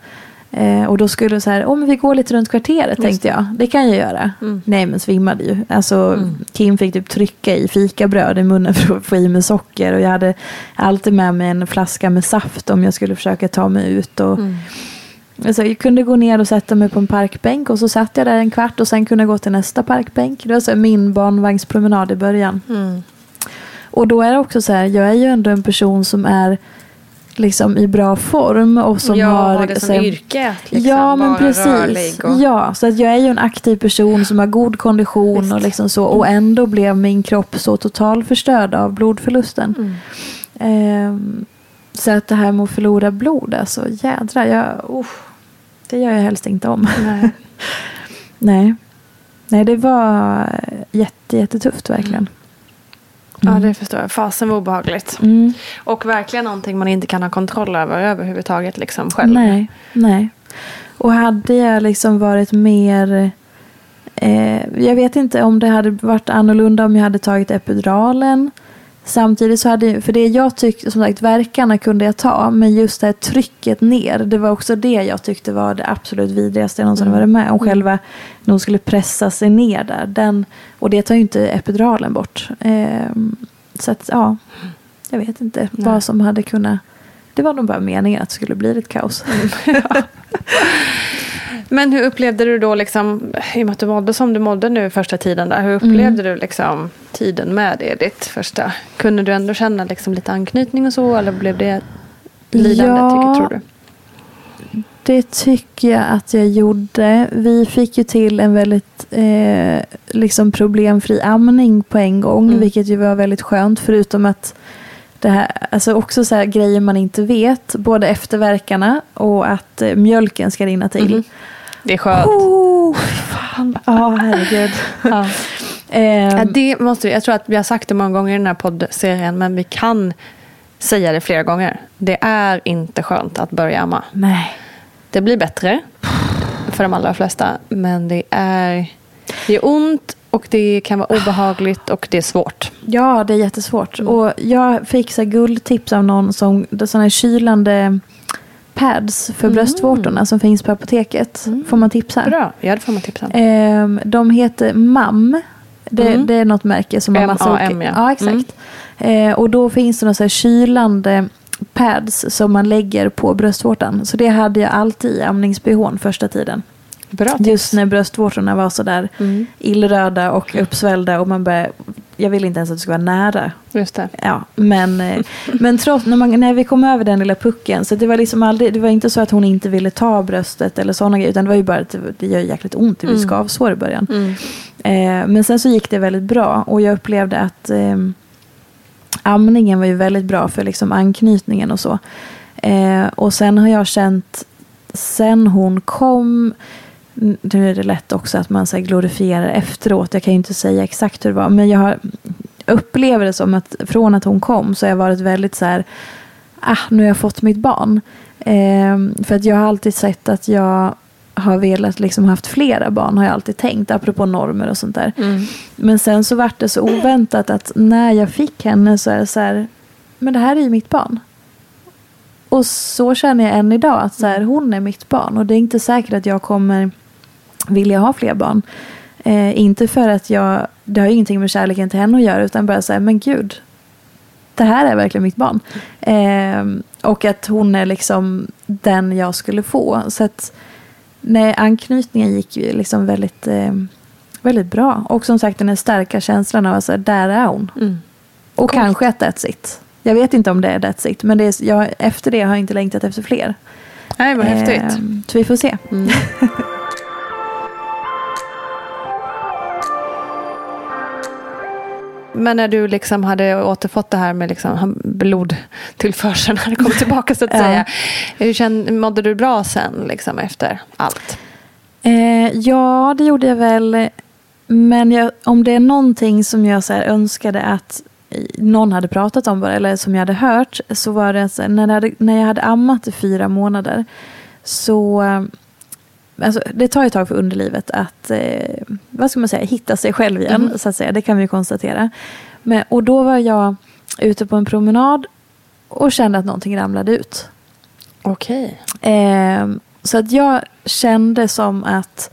Eh, och då skulle så här, om vi går lite runt kvarteret Just tänkte jag. Det kan jag göra. Mm. Nej men svimmade ju. Alltså Mm. Kim fick typ trycka i fikabröd i munnen för att få i mig socker. Och jag hade alltid med mig en flaska med saft om jag skulle försöka ta mig ut. Och, Mm. Alltså, jag kunde gå ner och sätta mig på en parkbänk och så satt jag där en kvart och sen kunde jag gå till nästa parkbänk. Det var så min barnvagnspromenad i början. Mm. Och då är det också så här, jag är ju ändå en person som är liksom i bra form och som ja, har... har det som så här- yrke liksom ja, men precis. Och... Ja, så att jag är ju en aktiv person som har god kondition och liksom så. Och ändå blev min kropp så total förstörd av blodförlusten. Mm. Ehm, så att det här med att förlora blod, alltså jädra, jag, usch, det gör jag helst inte om. Nej. *laughs* Nej. Nej, det var jätte, jättetufft verkligen. Ja, det förstår jag. Fasen var obehagligt. Mm. Och verkligen någonting man inte kan ha kontroll över överhuvudtaget liksom själv. Nej, nej. Och hade jag liksom varit mer... Eh, jag vet inte om det hade varit annorlunda om jag hade tagit epiduralen. Samtidigt så hade, för det jag tyckte, som sagt, verkarna kunde jag ta. Men just det här trycket ner, det var också det jag tyckte var det absolut vidrigaste jag någonsin Mm. varit med om. Själva, när hon skulle pressa sig ner där. Den, och det tar ju inte epiduralen bort. Eh, så att, ja, jag vet inte vad som hade kunnat... Det var nog bara meningen att det skulle bli lite kaos. *laughs* *laughs* Men hur upplevde du då, liksom, i och med att du mådde som du mådde nu första tiden, där, hur upplevde du liksom, tiden med Edith första? Kunde du ändå känna liksom, lite anknytning och så, eller blev det lidande, Ja. tycker, tror du? Det tycker jag att jag gjorde. Vi fick ju till en väldigt eh, liksom problemfri amning på en gång. Mm. Vilket ju var väldigt skönt. Förutom att det här, alltså också så här grejer man inte vet. Både efterverkarna och att eh, mjölken ska rinna till. Mhm. Det är skönt. Oh, fan. Ja, herregud. *laughs* Ja. Ehm, Ja, det måste, jag tror att vi har sagt det många gånger i den här poddserien, men vi kan säga det flera gånger. Det är inte skönt att börja amma. nej. Det blir bättre för de allra flesta, men det är, det är ont och det kan vara obehagligt och det är svårt. Ja, det är jättesvårt. Mm. Och jag fick så guldtips av någon som här kylande pads för bröstvårtorna som finns på apoteket. Får man tipsa? Mm. Bra, ja det får man tipsa. Ehm, de heter MAM. Det, Mm. det är något märke som har massa M.A.M., olika- ja. ja. exakt. Eh, och då finns det några så här kylande pads som man lägger på bröstvårtan. Så det hade jag alltid i amningsbehån första tiden. Bra tips. Just när bröstvårtorna var så där Mm. illröda och uppsvällda och man började, jag ville inte ens att det skulle vara nära. Just det. Ja, men, eh, *laughs* men trots, när, man, när vi kom över den lilla pucken, så det var liksom aldrig, det var inte så att hon inte ville ta bröstet eller sådana grejer, utan det var ju bara att det, gör jäkligt ont, det blir skavsår i början. Mm. Eh, men sen så gick det väldigt bra och jag upplevde att eh, amningen var ju väldigt bra för liksom anknytningen och så. Eh, och sen har jag känt, sen hon kom, nu är det lätt också att man så glorifierar efteråt, jag kan ju inte säga exakt hur det var, men jag har, upplever det som att från att hon kom så har jag varit väldigt så här, ah, nu har jag fått mitt barn. Eh, för att jag har alltid sett att jag har velat liksom haft flera barn har jag alltid tänkt, apropå normer och sånt där. Mm. Men sen så vart det så oväntat att när jag fick henne så är det så här, men det här är ju mitt barn. Och så känner jag än idag att så här, hon är mitt barn och det är inte säkert att jag kommer vilja ha fler barn. Eh, inte för att jag, det har ju ingenting med kärleken till henne att göra utan bara här, men gud, det här är verkligen mitt barn. Eh, och att hon är liksom den jag skulle få. Så att nej, anknytningen gick ju liksom väldigt, eh, väldigt bra. Och som sagt den här starka känslan av att så här, där är hon. Mm. Och kanske att that's it. Jag vet inte om det är that's it. Men det är, jag, efter det har jag inte längtat efter fler. Nej, vad häftigt. Eh, så vi får se. Mm. *laughs* Men när du liksom hade återfått det här med liksom blodtillförseln, hade kommit tillbaka så att *laughs* Ja. säga. Hur kände, mådde du bra sen liksom, efter allt? Eh, ja, det gjorde jag väl. Men jag, om det är någonting som jag så här önskade att någon hade pratat om eller som jag hade hört, så var det här, när, jag hade, när jag hade ammat i fyra månader så Alltså, det tar ett tag för underlivet att eh, vad ska man säga, hitta sig själv igen. Så att säga. Det kan vi ju konstatera. Men, och då var jag ute på en promenad och kände att någonting ramlade ut. Okej. Eh, så att jag kände som att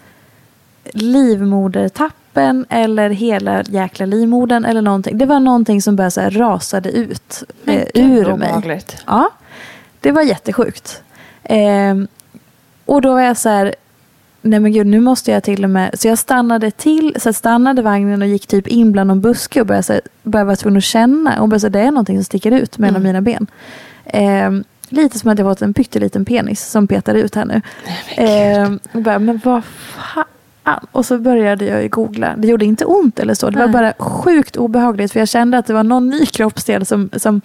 livmodertappen eller hela jäkla livmodern eller någonting. Det var någonting som bara så här rasade ut eh, ur mig. Ja, det var jättesjukt. Eh, Och då var jag så här, nej men gud nu måste jag till och med, så jag stannade till, så stannade vagnen och gick typ in bland någon buske och började, så började vara tvungen att känna. Och så här, det är någonting som sticker ut mellan mina ben. Eh, lite som att jag fått en pytteliten penis som petar ut här nu. Eh, och bara, men vad fan. Och så började jag googla. Det gjorde inte ont eller så. Det var Nej. bara sjukt obehagligt. För jag kände att det var någon ny kroppsdel som, som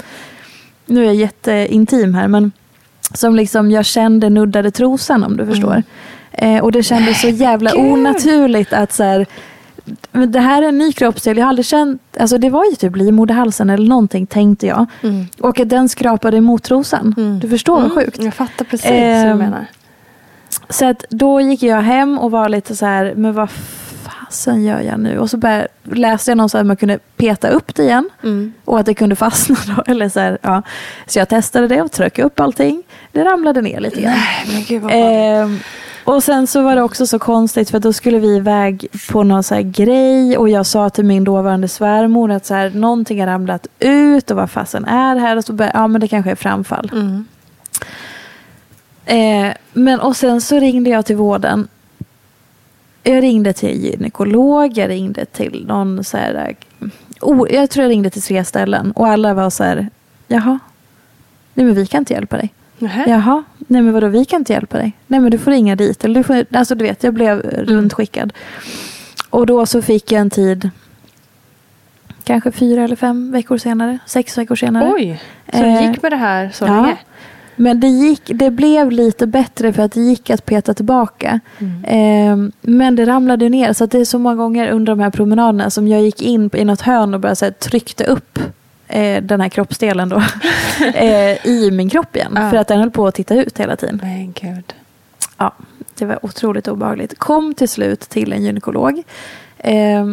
nu är jag jätteintim här, men som liksom jag kände nuddade trosan om du förstår. Eh, och det kändes så jävla Gud. onaturligt att så här, men det här är en ny kroppsdel. Jag har aldrig känt, alltså det var ju typ livmoderhalsen eller någonting tänkte jag. Och att den skrapade emot trosan. Du förstår vad sjukt. Jag fattar precis vad du Ehm, menar. Så att då gick jag hem och var lite så här, men vad fasen gör jag nu? Och så började, läste jag någonstans att man kunde peta upp det igen. Och att det kunde fastna då. *laughs* Eller så, här, ja. så jag testade det och tryckte upp allting. Det ramlade ner lite grann. Men gud vad och sen så var det också så konstigt för då skulle vi iväg på någon så här grej och jag sa till min dåvarande svärmor att så här, någonting har ramlat ut och vad fasen är här? Och så började, ja men det kanske är framfall. Eh, men och sen så ringde jag till vården. Jag ringde till gynekolog, jag ringde till någon så här, oh, jag tror jag ringde till tre ställen och alla var så här, jaha, nej men vi kan inte hjälpa dig. Nähä. Jaha, nej men vadå vi kan inte hjälpa dig. Nej men du får ringa dit. Eller du, får, alltså du vet, jag blev rundskickad. Och då så fick jag en tid, kanske fyra eller fem veckor senare, sex veckor senare. Oj, så Eh, det gick med det här så ja. länge? Men det, gick, det blev lite bättre för att det gick att peta tillbaka. Eh, men det ramlade ner. Så att det är så många gånger under de här promenaderna som jag gick in i något hörn och bara så här, tryckte upp eh, den här kroppsdelen då, *laughs* eh, i min kropp igen. Ja. För att den höll på att titta ut hela tiden. Men gud. Ja, det var otroligt obehagligt. Kom till slut till en gynekolog eh,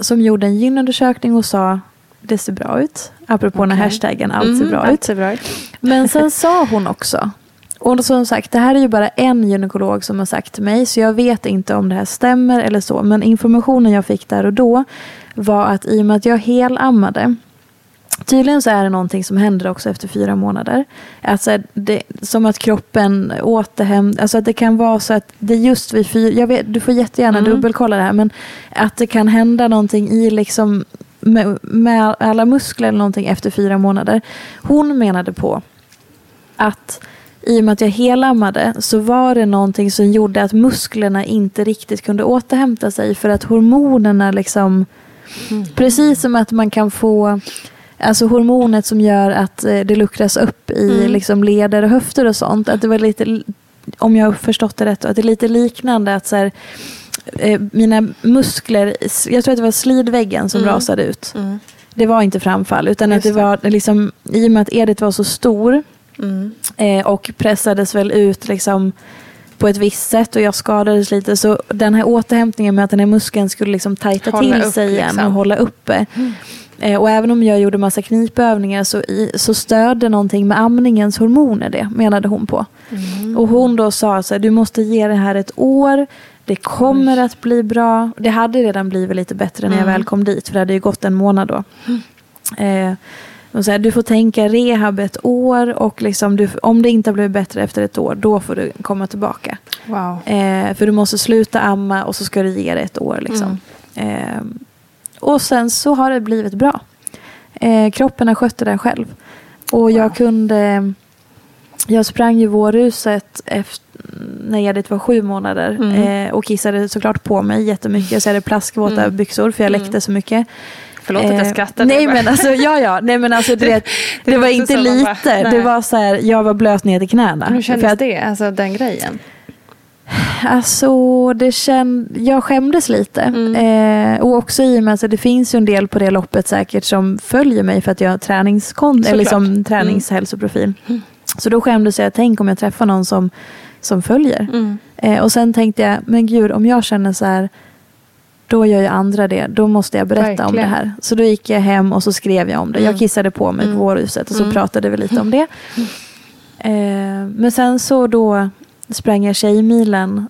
som gjorde en gynundersökning och sa det ser bra ut. Apropå den här hashtaggen allt ser Mm, bra allt ut. ser bra ut. Men *laughs* sen sa hon också, och som sagt det här är ju bara en gynekolog som har sagt till mig så jag vet inte om det här stämmer eller så. Men informationen jag fick där och då var att i och med att jag helammade Tydligen så är det någonting som händer också efter fyra månader. Alltså det, som att kroppen återhämtar, alltså att det kan vara så att det just vid fyra, jag vet, du får jättegärna dubbelkolla det här, men att det kan hända någonting i liksom med, med alla muskler eller någonting efter fyra månader. Hon menade på att i och med att jag helammade så var det någonting som gjorde att musklerna inte riktigt kunde återhämta sig för att hormonerna liksom Precis som att man kan få Alltså hormonet som gör att eh, det luckras upp i liksom leder och höfter och sånt. Att det var lite, om jag har förstått det rätt, att det är lite liknande att så här, eh, mina muskler, jag tror att det var slidväggen som rasade ut. Det var inte framfall utan att det var liksom, i och med att Edith var så stor Mm. eh, och pressades väl ut liksom på ett visst sätt och jag skadades lite. Så den här återhämtningen med att den här muskeln skulle liksom tajta Hålla till sig igen liksom. och hålla uppe. Eh, och även om jag gjorde massa knipövningar så, i, så stödde någonting med amningens hormoner det, menade hon på. Och hon då sa så här, du måste ge det här ett år. Det kommer att bli bra. Det hade redan blivit lite bättre när jag väl kom dit. För det hade ju gått en månad då. Eh, och så här, du får tänka rehab ett år och liksom du, om det inte blivit bättre efter ett år, då får du komma tillbaka. Wow. Eh, för du måste sluta amma och så ska du ge det ett år. Liksom. Eh, och sen så har det blivit bra. Eh, kroppen har skött där själv. Och jag kunde... Jag sprang ju vårhuset efter, när Edith var sju månader eh, och kissade såklart på mig jättemycket. Så jag hade plaskvåta byxor för jag läckte så mycket. Förlåt att jag Eh, skrattade. Nej men alltså, ja ja. Nej, men alltså, det, det, det var inte man bara, lite. det var så här, jag var blöt ner till knäna. Hur För kändes att- det? Alltså den grejen? Alltså, det känd, jag skämdes lite. Eh, och också i och med att alltså, det finns ju en del på det loppet säkert som följer mig för att jag har träningskon- eller liksom träningshälsoprofil. Så då skämdes jag, tänk om jag träffar någon som, som följer. Eh, och sen tänkte jag, men gud om jag känner så här, då gör ju andra det. Då måste jag berätta om det Verkligen. här. Så då gick jag hem och så skrev jag om det. Jag kissade på mig på vårhuset och så pratade vi lite om *laughs* det. Eh, men sen så då sprang jag Tjejmilen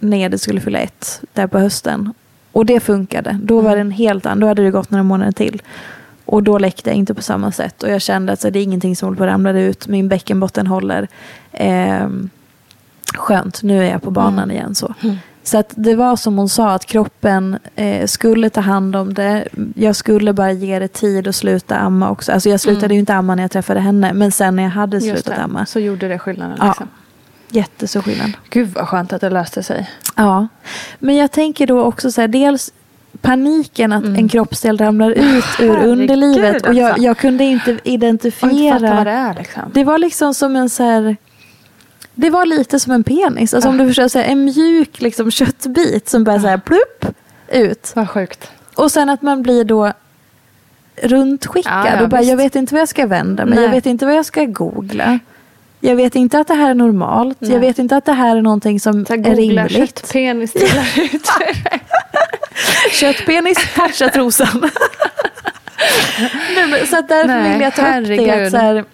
när det skulle fylla ett där på hösten. Och det funkade. Då var det en helt annan, då hade det gått några månader till. Och då läckte jag inte på samma sätt. Och jag kände att så, det är ingenting som håller på att ramla ut. Min bäckenbotten håller. Ehm, skönt, nu är jag på banan Mm. igen. Så. Så att det var som hon sa, att kroppen eh, skulle ta hand om det. Jag skulle bara ge det tid att sluta amma också. Alltså jag slutade Mm. ju inte amma när jag träffade henne, men sen när jag hade Just slutat det. amma. Så gjorde det skillnaden. Ja. Liksom. Jättestor skillnad. Gud vad skönt att det löste sig. Ja, men jag tänker då också så här, dels paniken att en kroppsdel ramlar ut ur *laughs* Herregud, underlivet. Och jag, alltså. jag kunde inte inte identifiera. fatta vad det är liksom. Det var liksom som en så här... Det var lite som en penis. Alltså om du förstår, så här, en mjuk liksom, köttbit som bara så här plupp ut. Vad sjukt. Och sen att man blir då runtskickad. Ja, ja, och bara, visst. jag vet inte vad jag ska vända mig. Nej. Jag vet inte vad jag ska googla. Jag vet inte att det här är normalt. Nej. Jag vet inte att det här är någonting som här, är rimligt. köttpenis ut. *laughs* Köttpenis, patcha trosan. *laughs* Nej, så därför Nej, vill jag ta upp det. herregud. Att så här,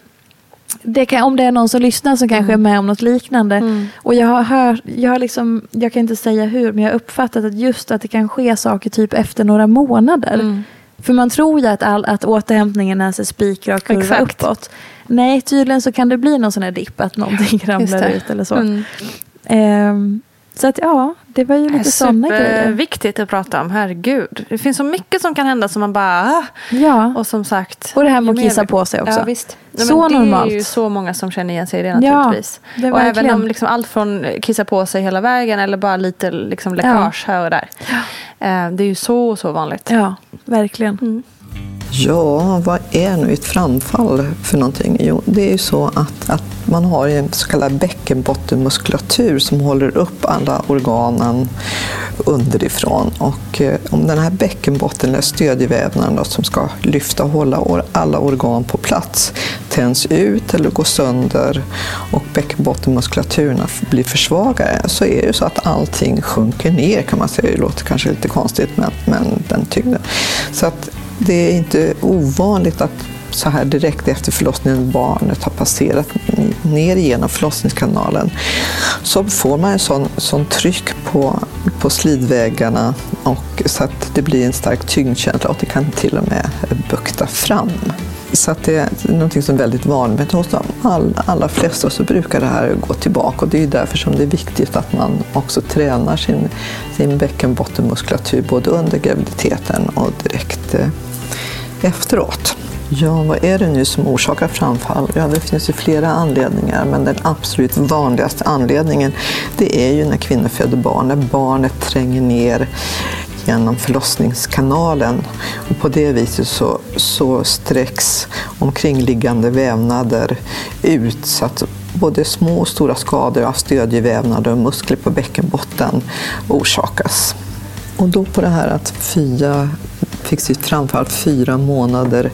det kan, om det är någon som lyssnar som kanske är med om något liknande. Och jag har hört, jag har liksom, jag kan inte säga hur, men jag har uppfattat att just att det kan ske saker typ efter några månader. För man tror ju att, all, att återhämtningen är så spikrak kurva Exakt. uppåt. Nej, tydligen så kan det bli någon sån här dipp att någonting *laughs* ramlar ut eller så. Mm. Ehm, så att ja, det var ju lite sådana grejer. Superviktigt att prata om, herregud. Det finns så mycket som kan hända som man bara... ah. Ja. Och som sagt... Och det här med att kissa på sig också. Ja, visst. Nej, Så det normalt. är ju så många som känner igen sig i det Ja, naturligtvis. det är och även om liksom allt från kissa på sig hela vägen eller bara lite liksom läckage här och där. Eh, Det är ju så, så vanligt. Ja, verkligen. Ja, vad är nu ett framfall för någonting? Jo, det är ju så att, att man har en så kallad bäckenbottenmuskulatur som håller upp alla organen underifrån. Och eh, om den här bäckenbotten, eller stödjevävnaden då, som ska lyfta och hålla alla organ på plats, tänds ut eller går sönder och bäckenbottenmuskulaturen blir försvagade så är det så att allting sjunker ner kan man säga. Det låter kanske lite konstigt men, men den tyngden. Så att det är inte ovanligt att så här direkt efter förlossningen barnet har passerat ner genom förlossningskanalen så får man en sån, sån tryck på, på slidvägarna och så att det blir en stark tyngdkänsla och det kan till och med bukta fram. Så att det är någonting som är väldigt vanligt. Men hos de all, allra flesta så brukar det här gå tillbaka och det är därför som det är viktigt att man också tränar sin, sin bäckenbottenmuskulatur både under graviditeten och direkt eh, efteråt. Ja, vad är det nu som orsakar framfall? Ja, det finns ju flera anledningar, men den absolut vanligaste anledningen det är ju när kvinnor föder barn, när barnet tränger ner genom förlossningskanalen. Och på det viset så, så sträcks omkringliggande vävnader ut så att både små och stora skador av stödjevävnader och muskler på bäckenbotten orsakas. Och då på det här att Fia fick sitt framfall fyra månader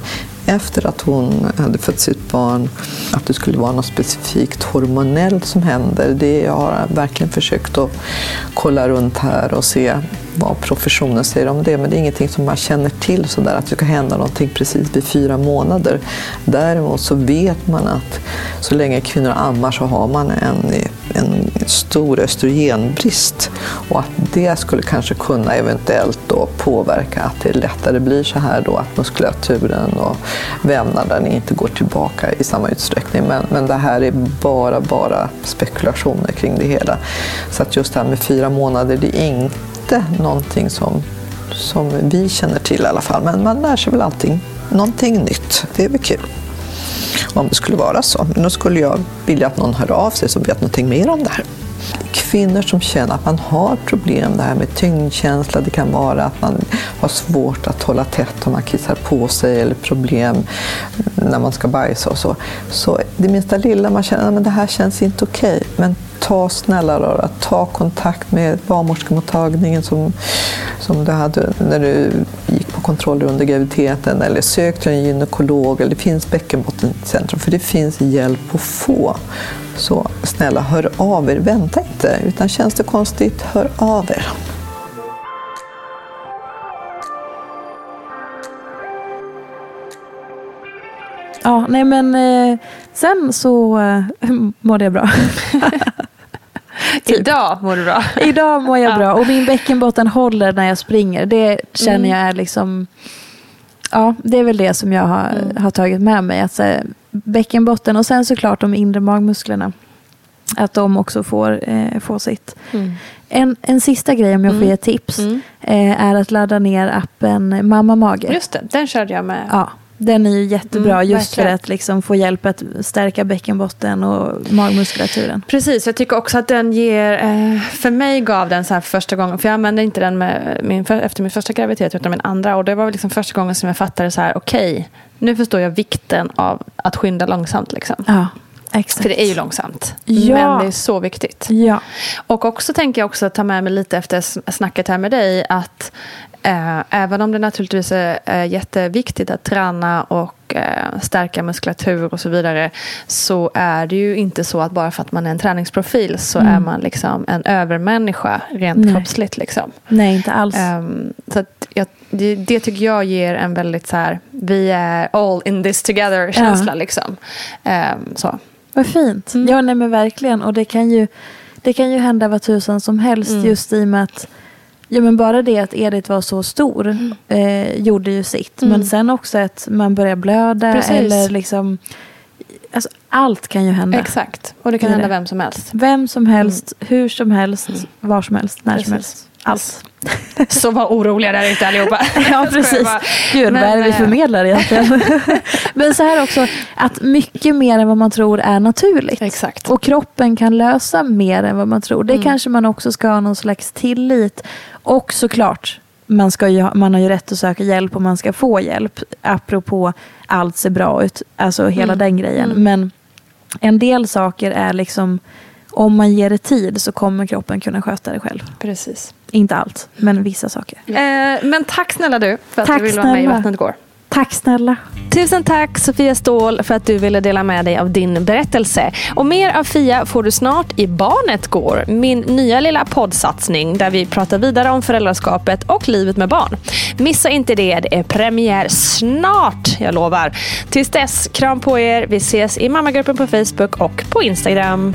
efter att hon hade fött sitt barn, att det skulle vara något specifikt hormonellt som händer. Det jag har verkligen försökt att kolla runt här och se vad professionen säger om det, men det är ingenting som man känner till sådär att det ska hända någonting precis vid fyra månader. Däremot så vet man att så länge kvinnor ammar så har man en, en stor östrogenbrist och att det skulle kanske kunna eventuellt då påverka att det lättare blir så här då att muskulaturen och vävnaden inte går tillbaka i samma utsträckning. Men, men det här är bara, bara spekulationer kring det hela. Så att just det här med fyra månader, det är inte inte någonting som, som vi känner till i alla fall. Men man lär sig väl allting, någonting nytt. Det är väl kul. Om det skulle vara så. Men då skulle jag vilja att någon hör av sig som vet någonting mer om det här. Kvinnor som känner att man har problem, det här med tyngdkänsla, det kan vara att man har svårt att hålla tätt om man kissar på sig eller problem när man ska bajsa och så. Så det minsta lilla man känner, men det här känns inte okej, men ta snälla röra, ta kontakt med barnmorskemottagningen som, som du hade när du gick på kontroller under graviditeten eller sök till en gynekolog eller det finns bäckenbottencentrum för det finns hjälp att få. Så snälla hör av er, vänta inte utan känns det konstigt, hör av er. Ja, nej men eh, sen så eh, *laughs* mådde jag bra. *laughs* *laughs* Idag mår du bra. *laughs* Idag mår jag bra och min bäckenbotten håller när jag springer. Det känner Mm. jag är liksom... Ja, det är väl det som jag har, har tagit med mig. Att, här, bäckenbotten och sen såklart de inre magmusklerna. Att de också får, eh, får sitt. En, en sista grej om jag får Mm. ge tips. Mm. Eh, är att ladda ner appen Mamma Mage. Just det, den körde jag med. Ja, den är ju jättebra Mm, just för verkligen. att liksom få hjälp att stärka bäckenbotten och magmuskulaturen. Precis, jag tycker också att den ger, eh, för mig gav den så här första gången, för jag använde inte den min, för, efter min första graviditet utan min andra och det var liksom första gången som jag fattade så här, okej, nu förstår jag vikten av att skynda långsamt liksom. Ja, exakt. För det är ju långsamt, Ja. men det är så viktigt. Ja, Och också tänker jag också ta med mig lite efter snacket här med dig att även om det naturligtvis är eh, jätteviktigt att träna och eh, stärka muskulatur och så vidare så är det ju inte så att bara för att man är en träningsprofil så Mm. är man liksom en övermänniska rent Nej. kroppsligt. Liksom. nej inte alls. Ehm, så jag, det, det tycker jag ger en väldigt så här, vi är all in this together känsla. Liksom. Ehm, så. Vad fint. Mm. Ja, nej men verkligen. Och det kan ju, det kan ju hända vad tusan som helst Mm. just i och med att Ja, men bara det att Edith var så stor eh, gjorde ju sitt. Mm. Men sen också att man börjar blöda Precis. eller liksom... Alltså, allt kan ju hända. Exakt, och det kan hända det. vem som helst. Vem som helst, hur som helst, var som helst, när som Precis. helst. Allt. Så var oroliga där ute allihopa. *laughs* Ja, precis. Gud, Men, vad är det vi eh, förmedlar egentligen? *laughs* Men så här också, att mycket mer än vad man tror är naturligt. Exakt. Och kroppen kan lösa mer än vad man tror. Det Mm. kanske man också ska ha någon slags tillit. Och såklart, man, ska ju, man har ju rätt att söka hjälp och man ska få hjälp. Apropå allt ser bra ut, alltså hela Mm. den grejen. Mm. Men en del saker är liksom, om man ger det tid så kommer kroppen kunna sköta det själv. Precis. Inte allt, men vissa saker. Eh, men tack snälla du för att Tack du ville vara med i. Vattnet går. Tack snälla. Tusen tack Sofia Ståhl för att du ville dela med dig av din berättelse. Och mer av Fia får du snart i Barnet går, min nya lilla poddsatsning där vi pratar vidare om föräldraskapet och livet med barn. Missa inte det, det är premiär snart, jag lovar. Tills dess, kram på er. Vi ses i mammagruppen på Facebook och på Instagram.